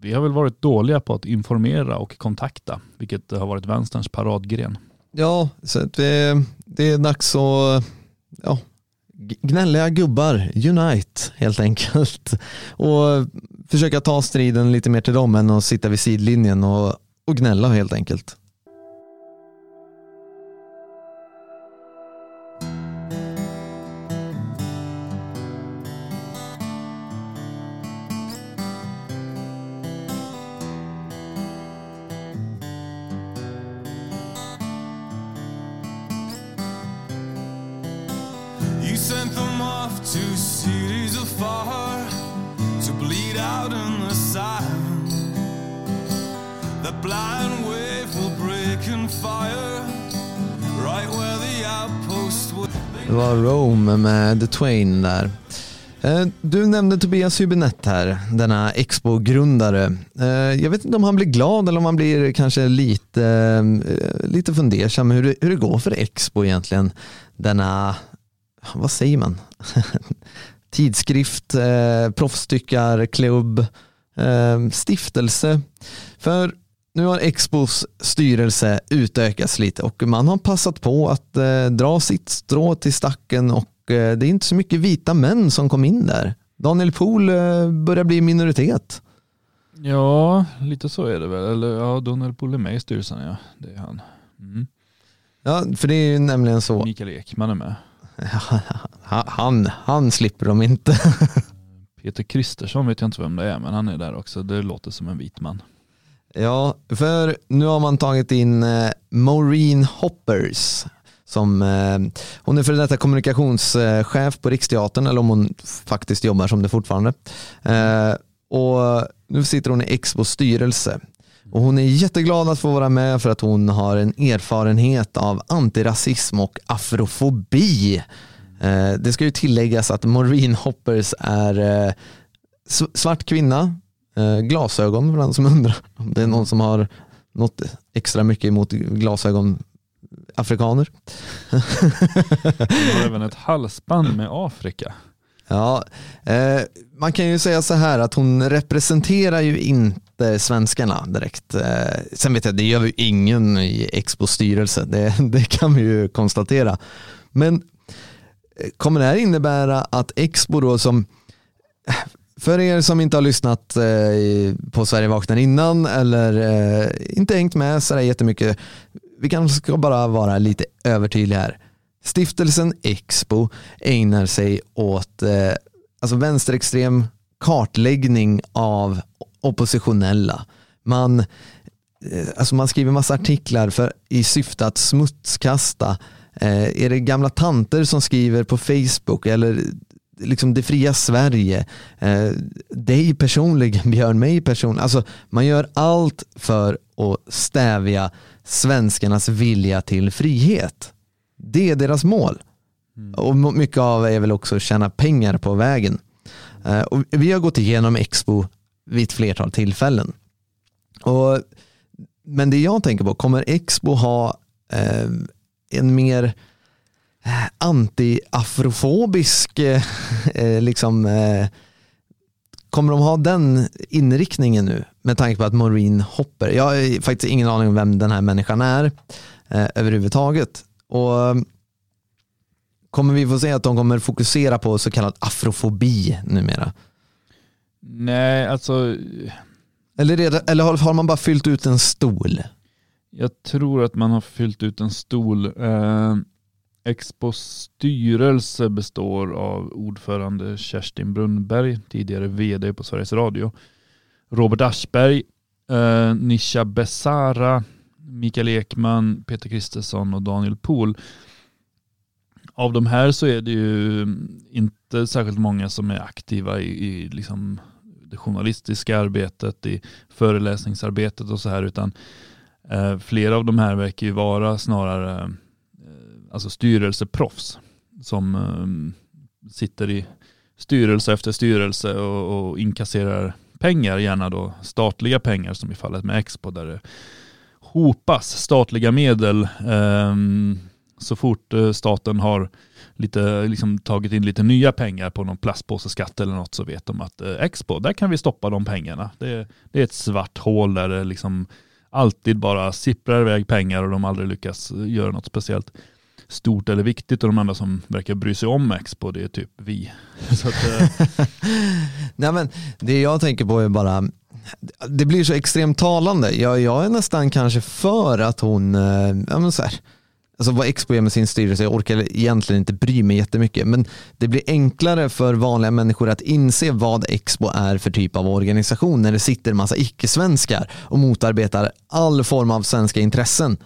vi har väl varit dåliga på att informera och kontakta, vilket har varit vänsterns paradgren ja, så att det, det är dags att ja, gnälliga gubbar, unite helt enkelt. Och försöka ta striden lite mer till dem än att sitta vid sidlinjen och, och gnälla helt enkelt. You sent them off to cities afar to bleed out in the sun. The blind wave will break in fire right where the outpost was. Det var Rome med The Twain där. Eh, du nämnde Tobias Hübinette här, denna Expo-grundare. Eh, jag vet inte om han blir glad eller om han blir kanske lite, eh, lite fundersam hur det, hur det går för Expo egentligen. Denna, vad säger man? Tidskrift, eh, proffstyckarklubb, eh, stiftelse. För nu har Expos styrelse utökats lite och man har passat på att eh, dra sitt strå till stacken och eh, det är inte så mycket vita män som kom in där. Daniel Pohl eh, börjar bli minoritet. Ja, lite så är det väl. Eller ja, Donald Pohl är med i styrelsen ja. Det är han. Mm. Ja, för det är ju nämligen så. Mikael Ekman är med. Han, han slipper de inte. Peter Kristersson vet jag inte vem det är, men han är där också. Det låter som en vit man. Ja, för nu har man tagit in eh, Maureen Hoppers. Som, eh, hon är för detta kommunikationschef på Riksteatern, eller om hon faktiskt jobbar som det fortfarande. Eh, och nu sitter hon i Expos styrelse. Och hon är jätteglad att få vara med för att hon har en erfarenhet av antirasism och afrofobi. Eh, det ska ju tilläggas att Maureen Hoppers är eh, svart kvinna, eh, glasögon för den som undrar. Om det är någon som har något extra mycket emot glasögon afrikaner. Hon har även ett halsband med Afrika. Ja, eh, man kan ju säga så här att hon representerar ju inte svenskarna direkt. Eh, sen vet jag, det gör ju ingen i Expos styrelse, det, det kan vi ju konstatera. Men eh, kommer det här innebära att Expo då som, eh, för er som inte har lyssnat eh, på Sverige vaknar innan eller inte hängt med så där jättemycket, vi kanske ska bara vara lite övertydliga här. Stiftelsen Expo ägnar sig åt eh, alltså vänsterextrem kartläggning av oppositionella. Man, eh, alltså man skriver massa artiklar för, i syfte att smutskasta. Eh, är det gamla tanter som skriver på Facebook eller eh, liksom det fria Sverige, eh, dig personligen, Björn, mig personligen. Alltså, man gör allt för att stävja svenskarnas vilja till frihet. Det är deras mål. Och mo- mycket av är väl också att tjäna pengar på vägen. Eh, och vi har gått igenom Expo vid ett flertal tillfällen. Och, men det jag tänker på, kommer Expo ha eh, en mer eh, anti-afrofobisk, eh, eh, liksom, eh, kommer de ha den inriktningen nu med tanke på att Maureen Hopper, jag har faktiskt ingen aning om vem den här människan är eh, överhuvudtaget. Och eh, kommer vi få se att de kommer fokusera på så kallad afrofobi numera? Nej, alltså Eller, det, eller har, har man bara fyllt ut en stol? jag tror att man har fyllt ut en stol. Eh, Expos styrelse består av ordförande Kerstin Brunnberg, tidigare vd på Sveriges Radio. Robert Aschberg, eh, Nisha Bessara, Mikael Ekman, Peter Kristersson och Daniel Pohl. Av de här så är det ju inte särskilt många som är aktiva i, i liksom det journalistiska arbetet, i föreläsningsarbetet och så här, utan eh, flera av de här verkar ju vara snarare eh, alltså styrelseproffs som eh, sitter i styrelse efter styrelse och, och inkasserar pengar, gärna då statliga pengar som i fallet med Expo där det hopas statliga medel ehm, så fort eh, staten har lite, liksom, tagit in lite nya pengar på någon plastpåseskatt eller något så vet de att eh, Expo, där kan vi stoppa de pengarna. Det, det är ett svart hål där det liksom alltid bara sipprar iväg pengar och de aldrig lyckas eh, göra något speciellt stort eller viktigt och de enda som verkar bry sig om Expo det är typ vi. Så att, eh, Nej, men det jag tänker på är bara, det blir så extremt talande. Jag, jag är nästan kanske för att hon, eh, ja men så här, alltså vad Expo gör med sin styrelse, jag orkar egentligen inte bry mig jättemycket, men det blir enklare för vanliga människor att inse vad Expo är för typ av organisation när det sitter en massa icke-svenskar och motarbetar all form av svenska intressen.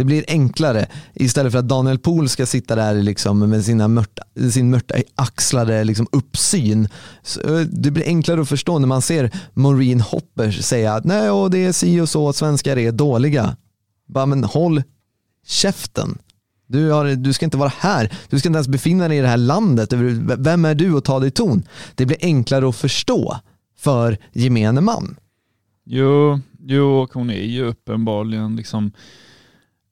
Det blir enklare istället för att Daniel Pohl ska sitta där liksom med sina mörta, sin mörta axlade liksom uppsyn. Så eh, det blir enklare att förstå när man ser Maureen Hopper säga att nej, och det är si och så att svenskar är dåliga. Bara, men håll käften. Du, har, du ska inte vara här. Du ska inte ens befinna dig i det här landet. Vem är du att ta dig ton? Det blir enklare att förstå för gemene man. Jo, jo, och hon är ju uppenbarligen liksom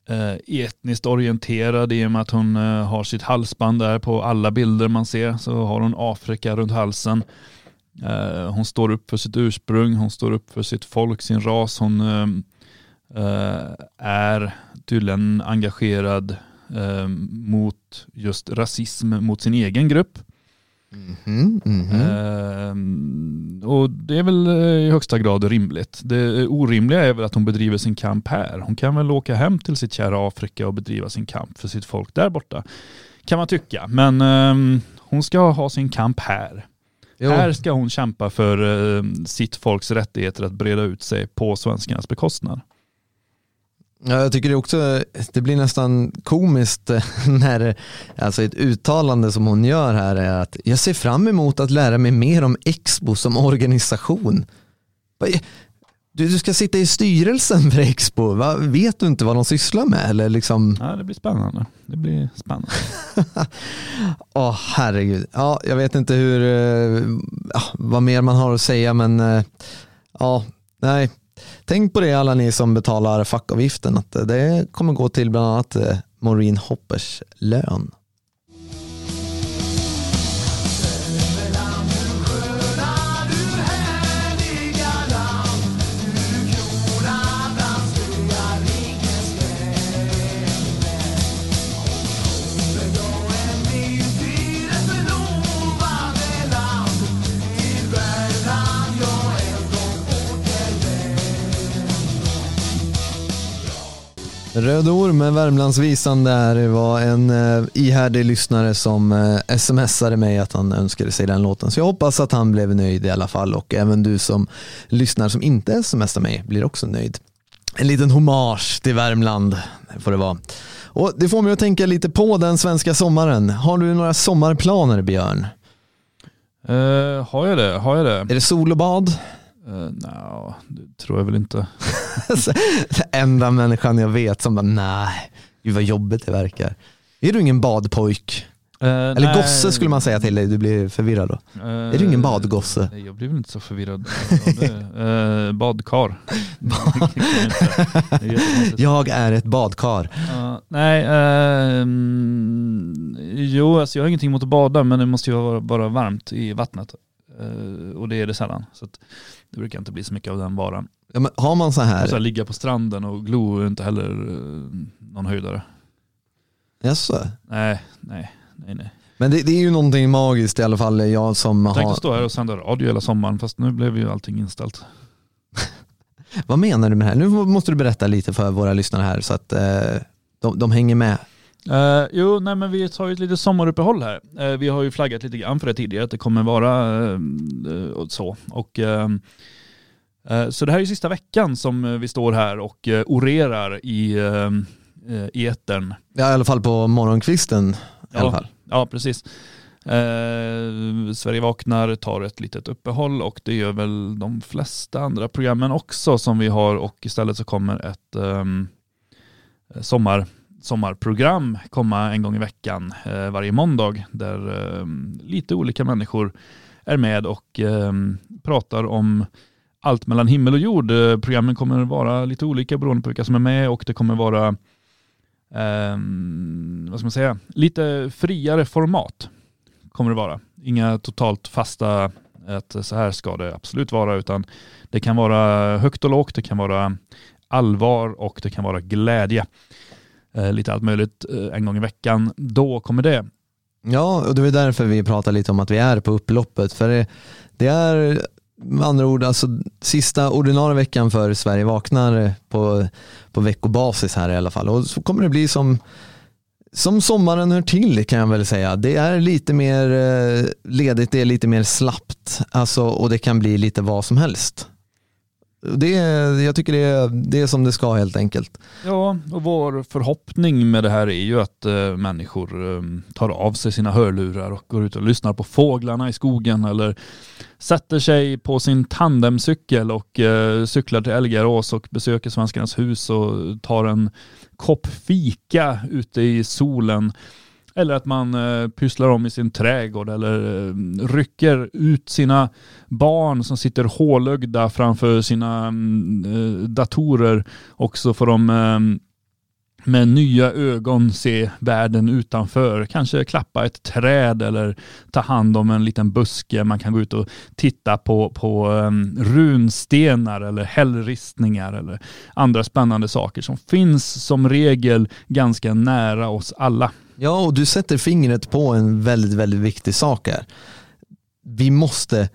Eh, etniskt orienterad i och med att hon eh, har sitt halsband där på alla bilder man ser så har hon Afrika runt halsen. Eh, hon står upp för sitt ursprung, hon står upp för sitt folk, sin ras. Hon är tydligen engagerad mot just rasism mot sin egen grupp. Mhm, mhm. Ehm, och det är väl eh, i högsta grad rimligt. Det orimliga är väl att hon bedriver sin kamp här. Hon kan väl åka hem till sitt kära Afrika och bedriva sin kamp för sitt folk där borta. Kan man tycka. Men ehm, hon ska ha sin kamp här. Jo. Här ska hon kämpa för eh, sitt folks rättigheter att breda ut sig på svenskarnas bekostnad. Ja, jag tycker det också, det blir nästan komiskt eh, när alltså ett uttalande som hon gör här är att jag ser fram emot att lära mig mer om Expo som organisation. Vad- Du, du ska sitta i styrelsen för Expo. Va? Vet du inte vad de sysslar med? Eller liksom... Ja, det blir spännande. Det blir spännande. Åh herregud. Ja, jag vet inte hur, eh, ja, vad mer man har att säga men eh, ja, nej. Tänk på det alla ni som betalar fackavgiften att det kommer gå till bland annat eh, Maureen Hoppers lön. Röd Orm med Värmlandsvisan där var en eh, ihärdig lyssnare som eh, smsade mig att han önskade sig den låten. Så jag hoppas att han blev nöjd i alla fall och även du som lyssnar som inte smsar mig blir också nöjd. En liten hommage till Värmland får det vara. Och det får mig att tänka lite på den svenska sommaren. Har du några sommarplaner Björn? Eh, har jag det? Har jag det? Är det sol och bad? Uh, Nja, det tror jag väl inte. Enda människan jag vet som bara nej, gud vad jobbigt det verkar. Är du ingen badpojk? Eh, Eller nej. gosse skulle man säga till dig, du blir förvirrad då. Eh, Är du ingen badgosse? Nej, jag blir väl inte så förvirrad. Uh, badkar. Jag är ett badkar. Ja, nej, ehm, jo alltså jag har ingenting emot att bada men det måste ju vara, vara varmt i vattnet. Eh, och det är det sällan. Så att det brukar inte bli så mycket av den varan. Ja, men har man så Och så här, här, ligga på stranden och glo är inte heller eh, någon höjdare. jaså? Nej, nej, nej, nej. Men det, det är ju någonting magiskt i alla fall, jag som Jag tänkte har... stå här och sända radio hela sommaren fast nu blev ju allting inställt. Vad menar du med det här? Nu måste du berätta lite för våra lyssnare här så att eh, de, de hänger med. Uh, jo, nej men vi tar ju ett litet sommaruppehåll här. Eh, vi har ju flaggat lite grann för det tidigare, att det kommer vara eh, och så. Och, ehm, eh, så det här är ju sista veckan som eh, vi står här och uh, orerar i uh, etern. Ja, I alla fall på morgonkvisten. I fall. Ja, precis. Eh, Sverige vaknar, tar ett litet uppehåll och det gör väl de flesta andra programmen också som vi har och istället så kommer ett ehm, sommar, sommarprogram komma en gång i veckan eh, varje måndag där eh, lite olika människor är med och eh, pratar om allt mellan himmel och jord. Eh, Programmen kommer vara lite olika beroende på vilka som är med och det kommer vara eh, vad ska man säga, lite friare format kommer det vara. Inga totalt fasta att så här ska det absolut vara utan det kan vara högt och lågt, det kan vara allvar och det kan vara glädje. Eh, lite allt möjligt eh, en gång i veckan. Då kommer det. Ja, och det är därför vi pratar lite om att vi är på upploppet. För det, det är med andra ord alltså sista ordinarie veckan för Sverige vaknar på, på veckobasis här i alla fall. Och så kommer det bli som, som sommaren hör till kan jag väl säga. Det är lite mer eh, ledigt, det är lite mer slappt alltså, och det kan bli lite vad som helst. Det, jag tycker det är, det är som det ska helt enkelt. Ja, och vår förhoppning med det här är ju att eh, människor eh, tar av sig sina hörlurar och går ut och lyssnar på fåglarna i skogen eller sätter sig på sin tandemcykel och eh, cyklar till Elgarås och besöker Svenskarnas hus och tar en kopp fika ute i solen. Eller att man eh, pysslar om i sin trädgård eller eh, rycker ut sina barn som sitter hålögda framför sina mm, eh, datorer och så får de eh, med nya ögon se världen utanför. Kanske klappa ett träd eller ta hand om en liten buske. Man kan gå ut och titta på, på um, runstenar eller hällristningar eller andra spännande saker som finns som regel ganska nära oss alla. Ja, och du sätter fingret på en väldigt, väldigt viktig sak här. Vi måste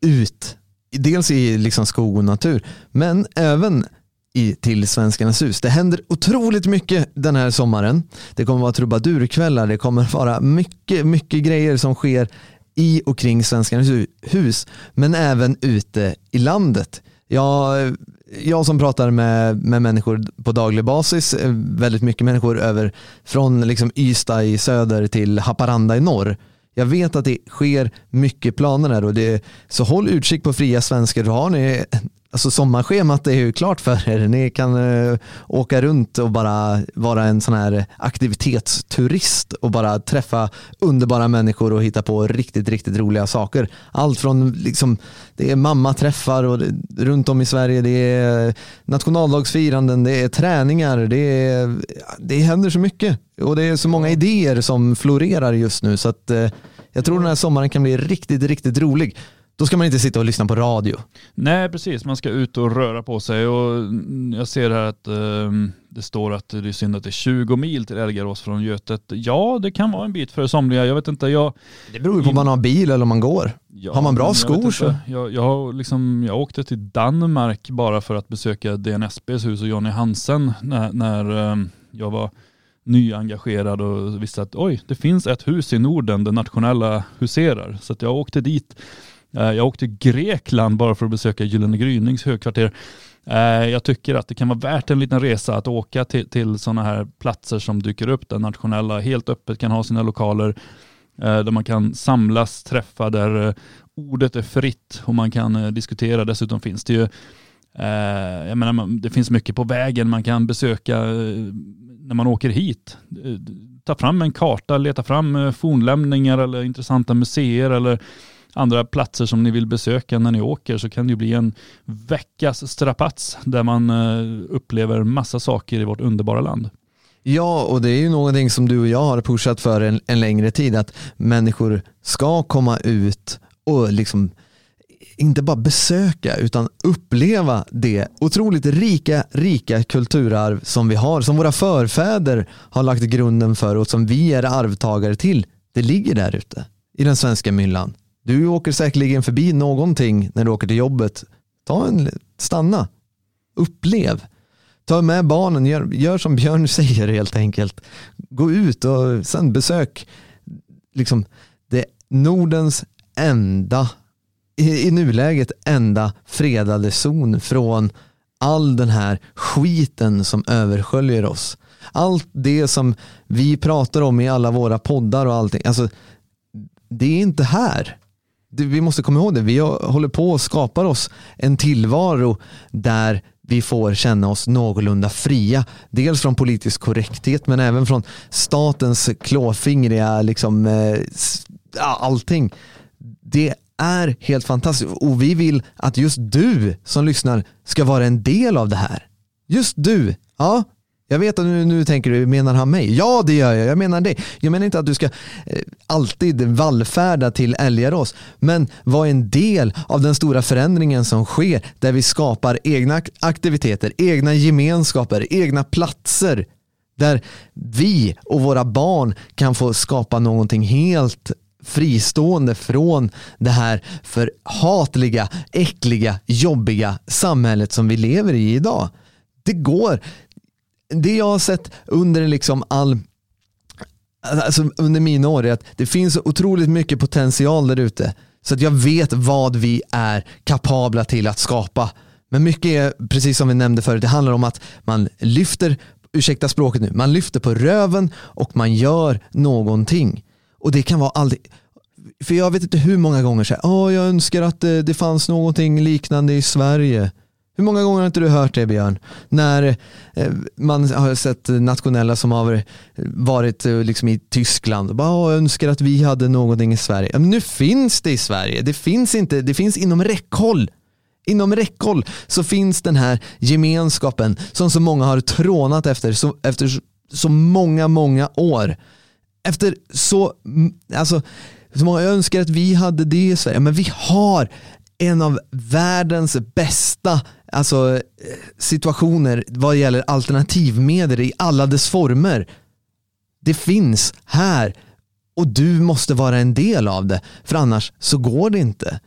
ut, dels i liksom skog och natur, men även i, till Svenskarnas hus. Det händer otroligt mycket den här sommaren. Det kommer vara trubadurkvällar, det kommer vara mycket, mycket grejer som sker i och kring Svenskarnas hus, men även ute i landet. Jag, jag som pratar med, med människor på daglig basis, eh, väldigt mycket människor över från liksom Ystad i söder till Haparanda i norr. Jag vet att det sker mycket planer där och det, så håll utkik på fria svenskar. Då har ni Alltså sommarschemat är ju klart för er. Ni kan uh, åka runt och bara vara en sån här aktivitetsturist och bara träffa underbara människor och hitta på riktigt, riktigt roliga saker. Allt från liksom, det är mammaträffar och det, runt om i Sverige, det är nationaldagsfiranden, det är träningar, det, är, det händer så mycket och det är så många idéer som florerar just nu så att uh, jag tror den här sommaren kan bli riktigt, riktigt rolig. Då ska man inte sitta och lyssna på radio. Nej precis, man ska ut och röra på sig och jag ser här att eh, det står att det är synd att det är 20 mil till Elgarås från Götet. Ja, det kan vara en bit för somliga. Jag vet inte, jag... Det beror ju på om man har bil eller om man går. Ja, Har man bra skor så- Jag, jag, liksom, jag åkte till Danmark bara för att besöka DNSBs hus och Jonny Hansen när, när eh, jag var nyengagerad och visste att oj, det finns ett hus i Norden där nationella huserar. Så jag åkte dit. Eh, jag åkte till Grekland bara för att besöka Gyllene Grynings högkvarter. Eh, jag tycker att det kan vara värt en liten resa att åka till, till sådana här platser som dyker upp där nationella helt öppet kan ha sina lokaler eh, där man kan samlas, träffa, där ordet är fritt och man kan diskutera. Dessutom finns det ju jag menar, det finns mycket på vägen man kan besöka när man åker hit. Ta fram en karta, leta fram fornlämningar eller intressanta museer eller andra platser som ni vill besöka när ni åker så kan det ju bli en veckas strapats där man eh, upplever massa saker i vårt underbara land. Ja, och det är ju någonting som du och jag har pushat för en, en längre tid, att människor ska komma ut och liksom inte bara besöka utan uppleva det otroligt rika, rika kulturarv som vi har, som våra förfäder har lagt grunden för och som vi är arvtagare till. Det ligger där ute i den svenska myllan. Du åker säkerligen förbi någonting när du åker till jobbet. Ta en, stanna, upplev. Ta med barnen, gör, gör som Björn säger helt enkelt. Gå ut och sen besök liksom det Nordens enda, i, i nuläget enda fredade zon från all den här skiten som översköljer oss. Allt det som vi pratar om i alla våra poddar och allting, alltså det är inte här. Det, vi måste komma ihåg det. Vi håller på och skapar oss en tillvaro där vi får känna oss någorlunda fria. Dels från politisk korrekthet men även från statens klåfingriga liksom, eh, allting. Det är helt fantastiskt och vi vill att just du som lyssnar ska vara en del av det här. Just du. Ja, jag vet att nu, nu tänker du, menar han mig? Ja det gör jag, jag menar det. Jag menar inte att du ska eh, alltid vallfärda till Älgarås, men var en del av den stora förändringen som sker där vi skapar egna aktiviteter, egna gemenskaper, egna platser där vi och våra barn kan få skapa någonting helt fristående från det här förhatliga, äckliga, jobbiga samhället som vi lever i idag. Det går. Det jag har sett under liksom all alltså under mina år är att det finns otroligt mycket potential där ute. Så att jag vet vad vi är kapabla till att skapa. Men mycket är, precis som vi nämnde förut, det handlar om att man lyfter, ursäkta språket nu, man lyfter på röven och man gör någonting. Och det kan vara aldrig, för jag vet inte hur många gånger så här, oh, jag önskar att det, det fanns någonting liknande i Sverige. Hur många gånger har inte du hört det Björn? När eh, man har sett nationella som har varit eh, liksom i Tyskland och bara önskar att vi hade någonting i Sverige. Men nu finns det i Sverige. Det finns inte, det finns inom räckhåll. Inom räckhåll så finns den här gemenskapen som så många har trånat efter så, efter så- många, många år. Efter så, alltså, så många önskar att vi hade det i Sverige. Men vi har en av världens bästa alltså, eh, situationer vad gäller alternativmedel i alla dess former. Det finns här och du måste vara en del av det för annars så går det inte.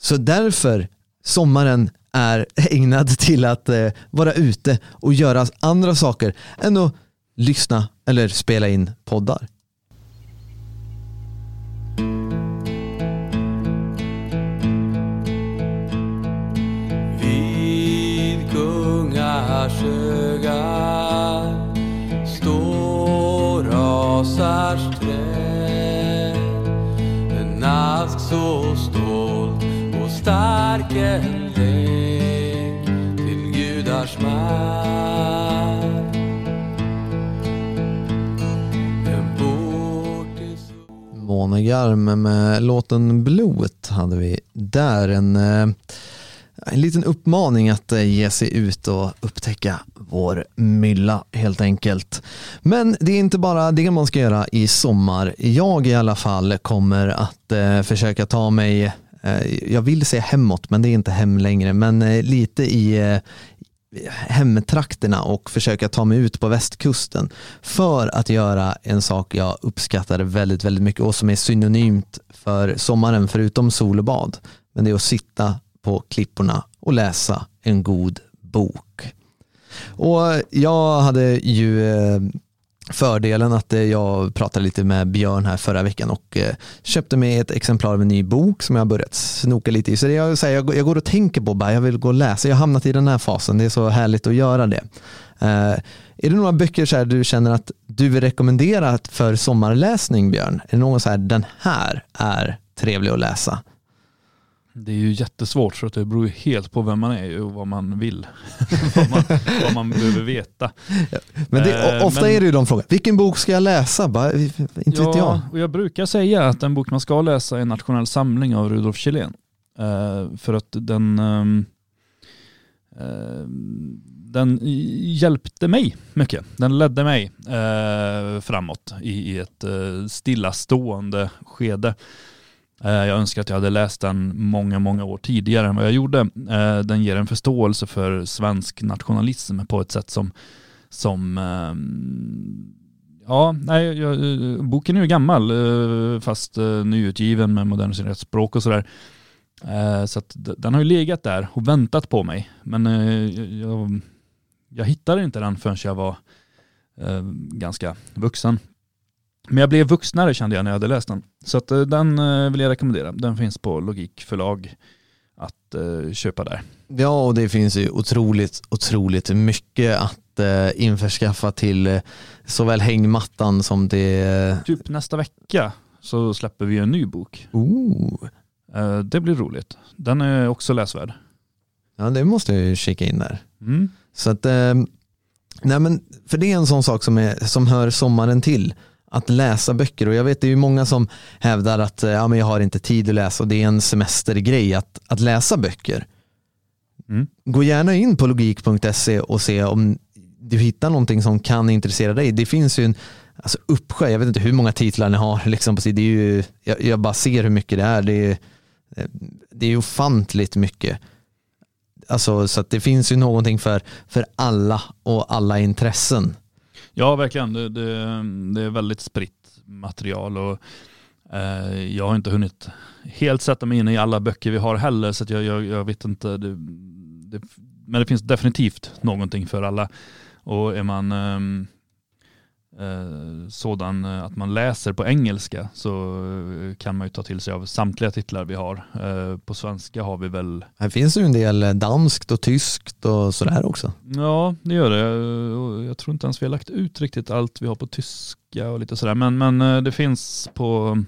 Så därför sommaren är ägnad till att eh, vara ute och göra andra saker än att lyssna eller spela in poddar. Kungasjöga står rasars träd En ask så stolt och stark en längd rasars mark En bort med låten Blot hade vi där. En, eh, en liten uppmaning att eh, ge sig ut och upptäcka vår mylla helt enkelt. Men det är inte bara det man ska göra i sommar. Jag i alla fall kommer att eh, försöka ta mig, eh, jag vill säga hemåt men det är inte hem längre, men eh, lite i eh, hemtrakterna och försöka ta mig ut på västkusten för att göra en sak jag uppskattar väldigt, väldigt mycket och som är synonymt för sommaren förutom sol och bad. Men det är att sitta på klipporna och läsa en god bok. Och jag hade ju eh, fördelen att eh, jag pratade lite med Björn här förra veckan och eh, köpte mig ett exemplar av en ny bok som jag har börjat snoka lite i. Så jag, säger, jag, jag går och tänker på bara, jag vill gå och läsa. Jag har hamnat i den här fasen, det är så härligt att göra det. Eh, är det några böcker så här du känner att du vill rekommendera för sommarläsning Björn? Är det någon så här, den här är trevlig att läsa? Det är ju jättesvårt för att det beror ju helt på vem man är och vad man vill. vad, man, vad man behöver veta. Men det, Eh, ofta men- är det ju de frågor, vilken bok ska jag läsa? Bara, inte vet jag. Ja, och jag brukar säga att en bok man ska läsa är nationell samling av Rudolf Kjellén. Eh, för att den, ehm, eh, den hjälpte mig mycket. Den ledde mig framåt i, i ett stillastående skede. Eh, jag önskar att jag hade läst den många, många år tidigare än vad jag gjorde. Eh, den ger en förståelse för svensk nationalism på ett sätt som, som ehm, Ja, nej, jag, boken är ju gammal eh, fast nyutgiven med moderniserat språk och sådär. Så att den har ju legat där och väntat på mig. Men jag, jag, hittade inte den förrän jag var ganska vuxen. Men jag blev vuxnare kände jag när jag hade läst den. Så att eh, den eh, vill jag rekommendera. Den finns på Logik förlag att eh, köpa där. Ja, och det finns ju otroligt, otroligt mycket att införskaffa till såväl hängmattan som det... Typ nästa vecka så släpper vi en ny bok. Oh, Eh, Det blir roligt. Den är också läsvärd. ja, det måste jag ju kika in där. Mm. Så att, nej men, för det är en sån sak som, är, som hör sommaren till. Att läsa böcker och jag vet det är ju många som hävdar att eh, ja, men jag har inte tid att läsa och det är en semestergrej att, att läsa böcker. Mm. Gå gärna in på logik.se och se om du hittar någonting som kan intressera dig. Det finns ju en alltså, uppsjö, jag vet inte hur många titlar ni har. Liksom på, är ju, jag, jag bara ser hur mycket det är. Det är, det är ofantligt mycket. Alltså, så att det finns ju någonting för, för alla och alla intressen. Ja, verkligen. Det, det, det är väldigt spritt material och eh, jag har inte hunnit helt sätta mig in i alla böcker vi har heller så att jag, jag, jag vet inte. Det, det, men det finns definitivt någonting för alla. Och är man eh, sådan eh, att man läser på engelska så eh, kan man ju ta till sig av samtliga titlar vi har. Eh, på svenska har vi väl Här finns ju en del danskt och tyskt och sådär också. Ja, det gör det. Jag tror inte ens vi har lagt ut riktigt allt vi har på tyska och lite sådär. Men, men eh, det finns på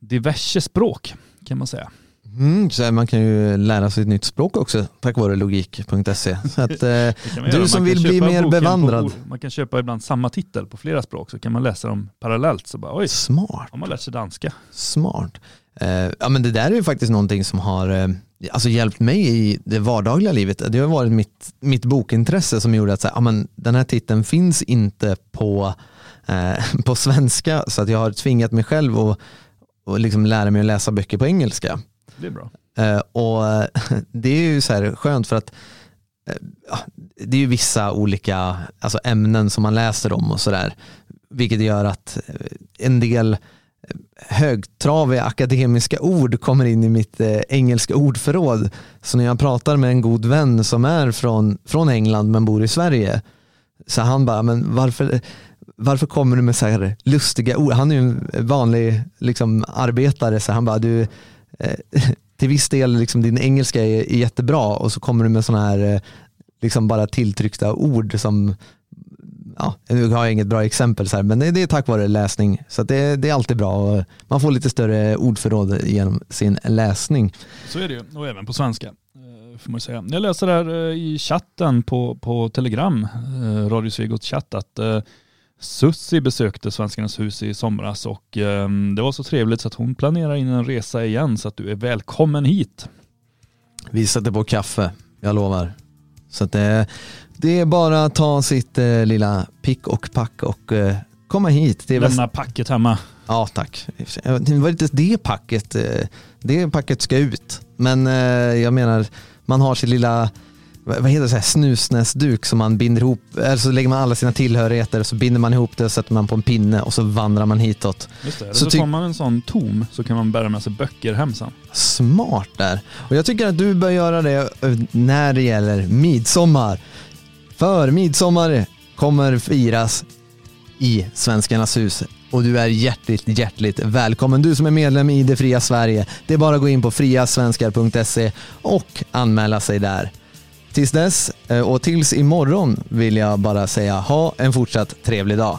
diverse språk kan man säga. Mm, så man kan ju lära sig ett nytt språk också tack vare logik.se. Så att, eh, Du som vill bli mer bevandrad. man kan köpa ibland samma titel på flera språk så kan man läsa dem parallellt. Så bara oj, smart. har man lärt sig danska. Smart. Eh, ja, men det där är ju faktiskt någonting som har eh, alltså hjälpt mig i det vardagliga livet. Det har varit mitt, mitt bokintresse som gjorde att så här, ja, men den här titeln finns inte på, eh, på svenska så att jag har tvingat mig själv att och liksom lära mig att läsa böcker på engelska. Det är bra. Eh, och det är ju så här skönt för att eh, det är ju vissa olika alltså ämnen som man läser om och sådär. Vilket gör att eh, en del högtraviga akademiska ord kommer in i mitt eh, engelska ordförråd. Så när jag pratar med en god vän som är från, från England men bor i Sverige så han bara, men varför, varför kommer du med så här lustiga ord? Han är ju en vanlig liksom, arbetare så han bara, du, Eh, till viss del liksom, din engelska är, är jättebra och så kommer du med sådana här eh, liksom bara tilltryckta ord som Ja, nu har jag inget bra exempel så här, men det, det är tack vare läsning. Så att det, det är alltid bra och man får lite större ordförråd genom sin läsning. Så är det ju. Och även på svenska. Eh, får man säga. Jag läser här i chatten på, på Telegram, Radio Svegots chatt, att Sussi besökte Svenskarnas hus i somras och eh, det var så trevligt så att hon planerar in en resa igen så att du är välkommen hit. Vi sätter på kaffe, jag lovar. Så att det, det är bara att ta sitt eh, lilla pick och pack och eh, komma hit. Det är väl- Lämna packet hemma. Ja tack. Det var inte det packet, eh, det packet ska ut. Men eh, jag menar, man har sitt lilla vad heter det, snusnäsduk som man binder ihop, eller så lägger man alla sina tillhörigheter och så binder man ihop det och sätter man på en pinne och så vandrar man hitåt. Just det. Så så, tar man en sån tom så kan man bära med sig böcker hem sen. Smart där. Och jag tycker att du bör göra det eh, när det gäller midsommar. För midsommar kommer firas i Svenskarnas hus och du är hjärtligt, hjärtligt välkommen. Du som är medlem i Det Fria Sverige, det är bara att gå in på friasvenskar.se och anmäla sig där. Tills dess, eh, och tills imorgon vill jag bara säga ha en fortsatt trevlig dag.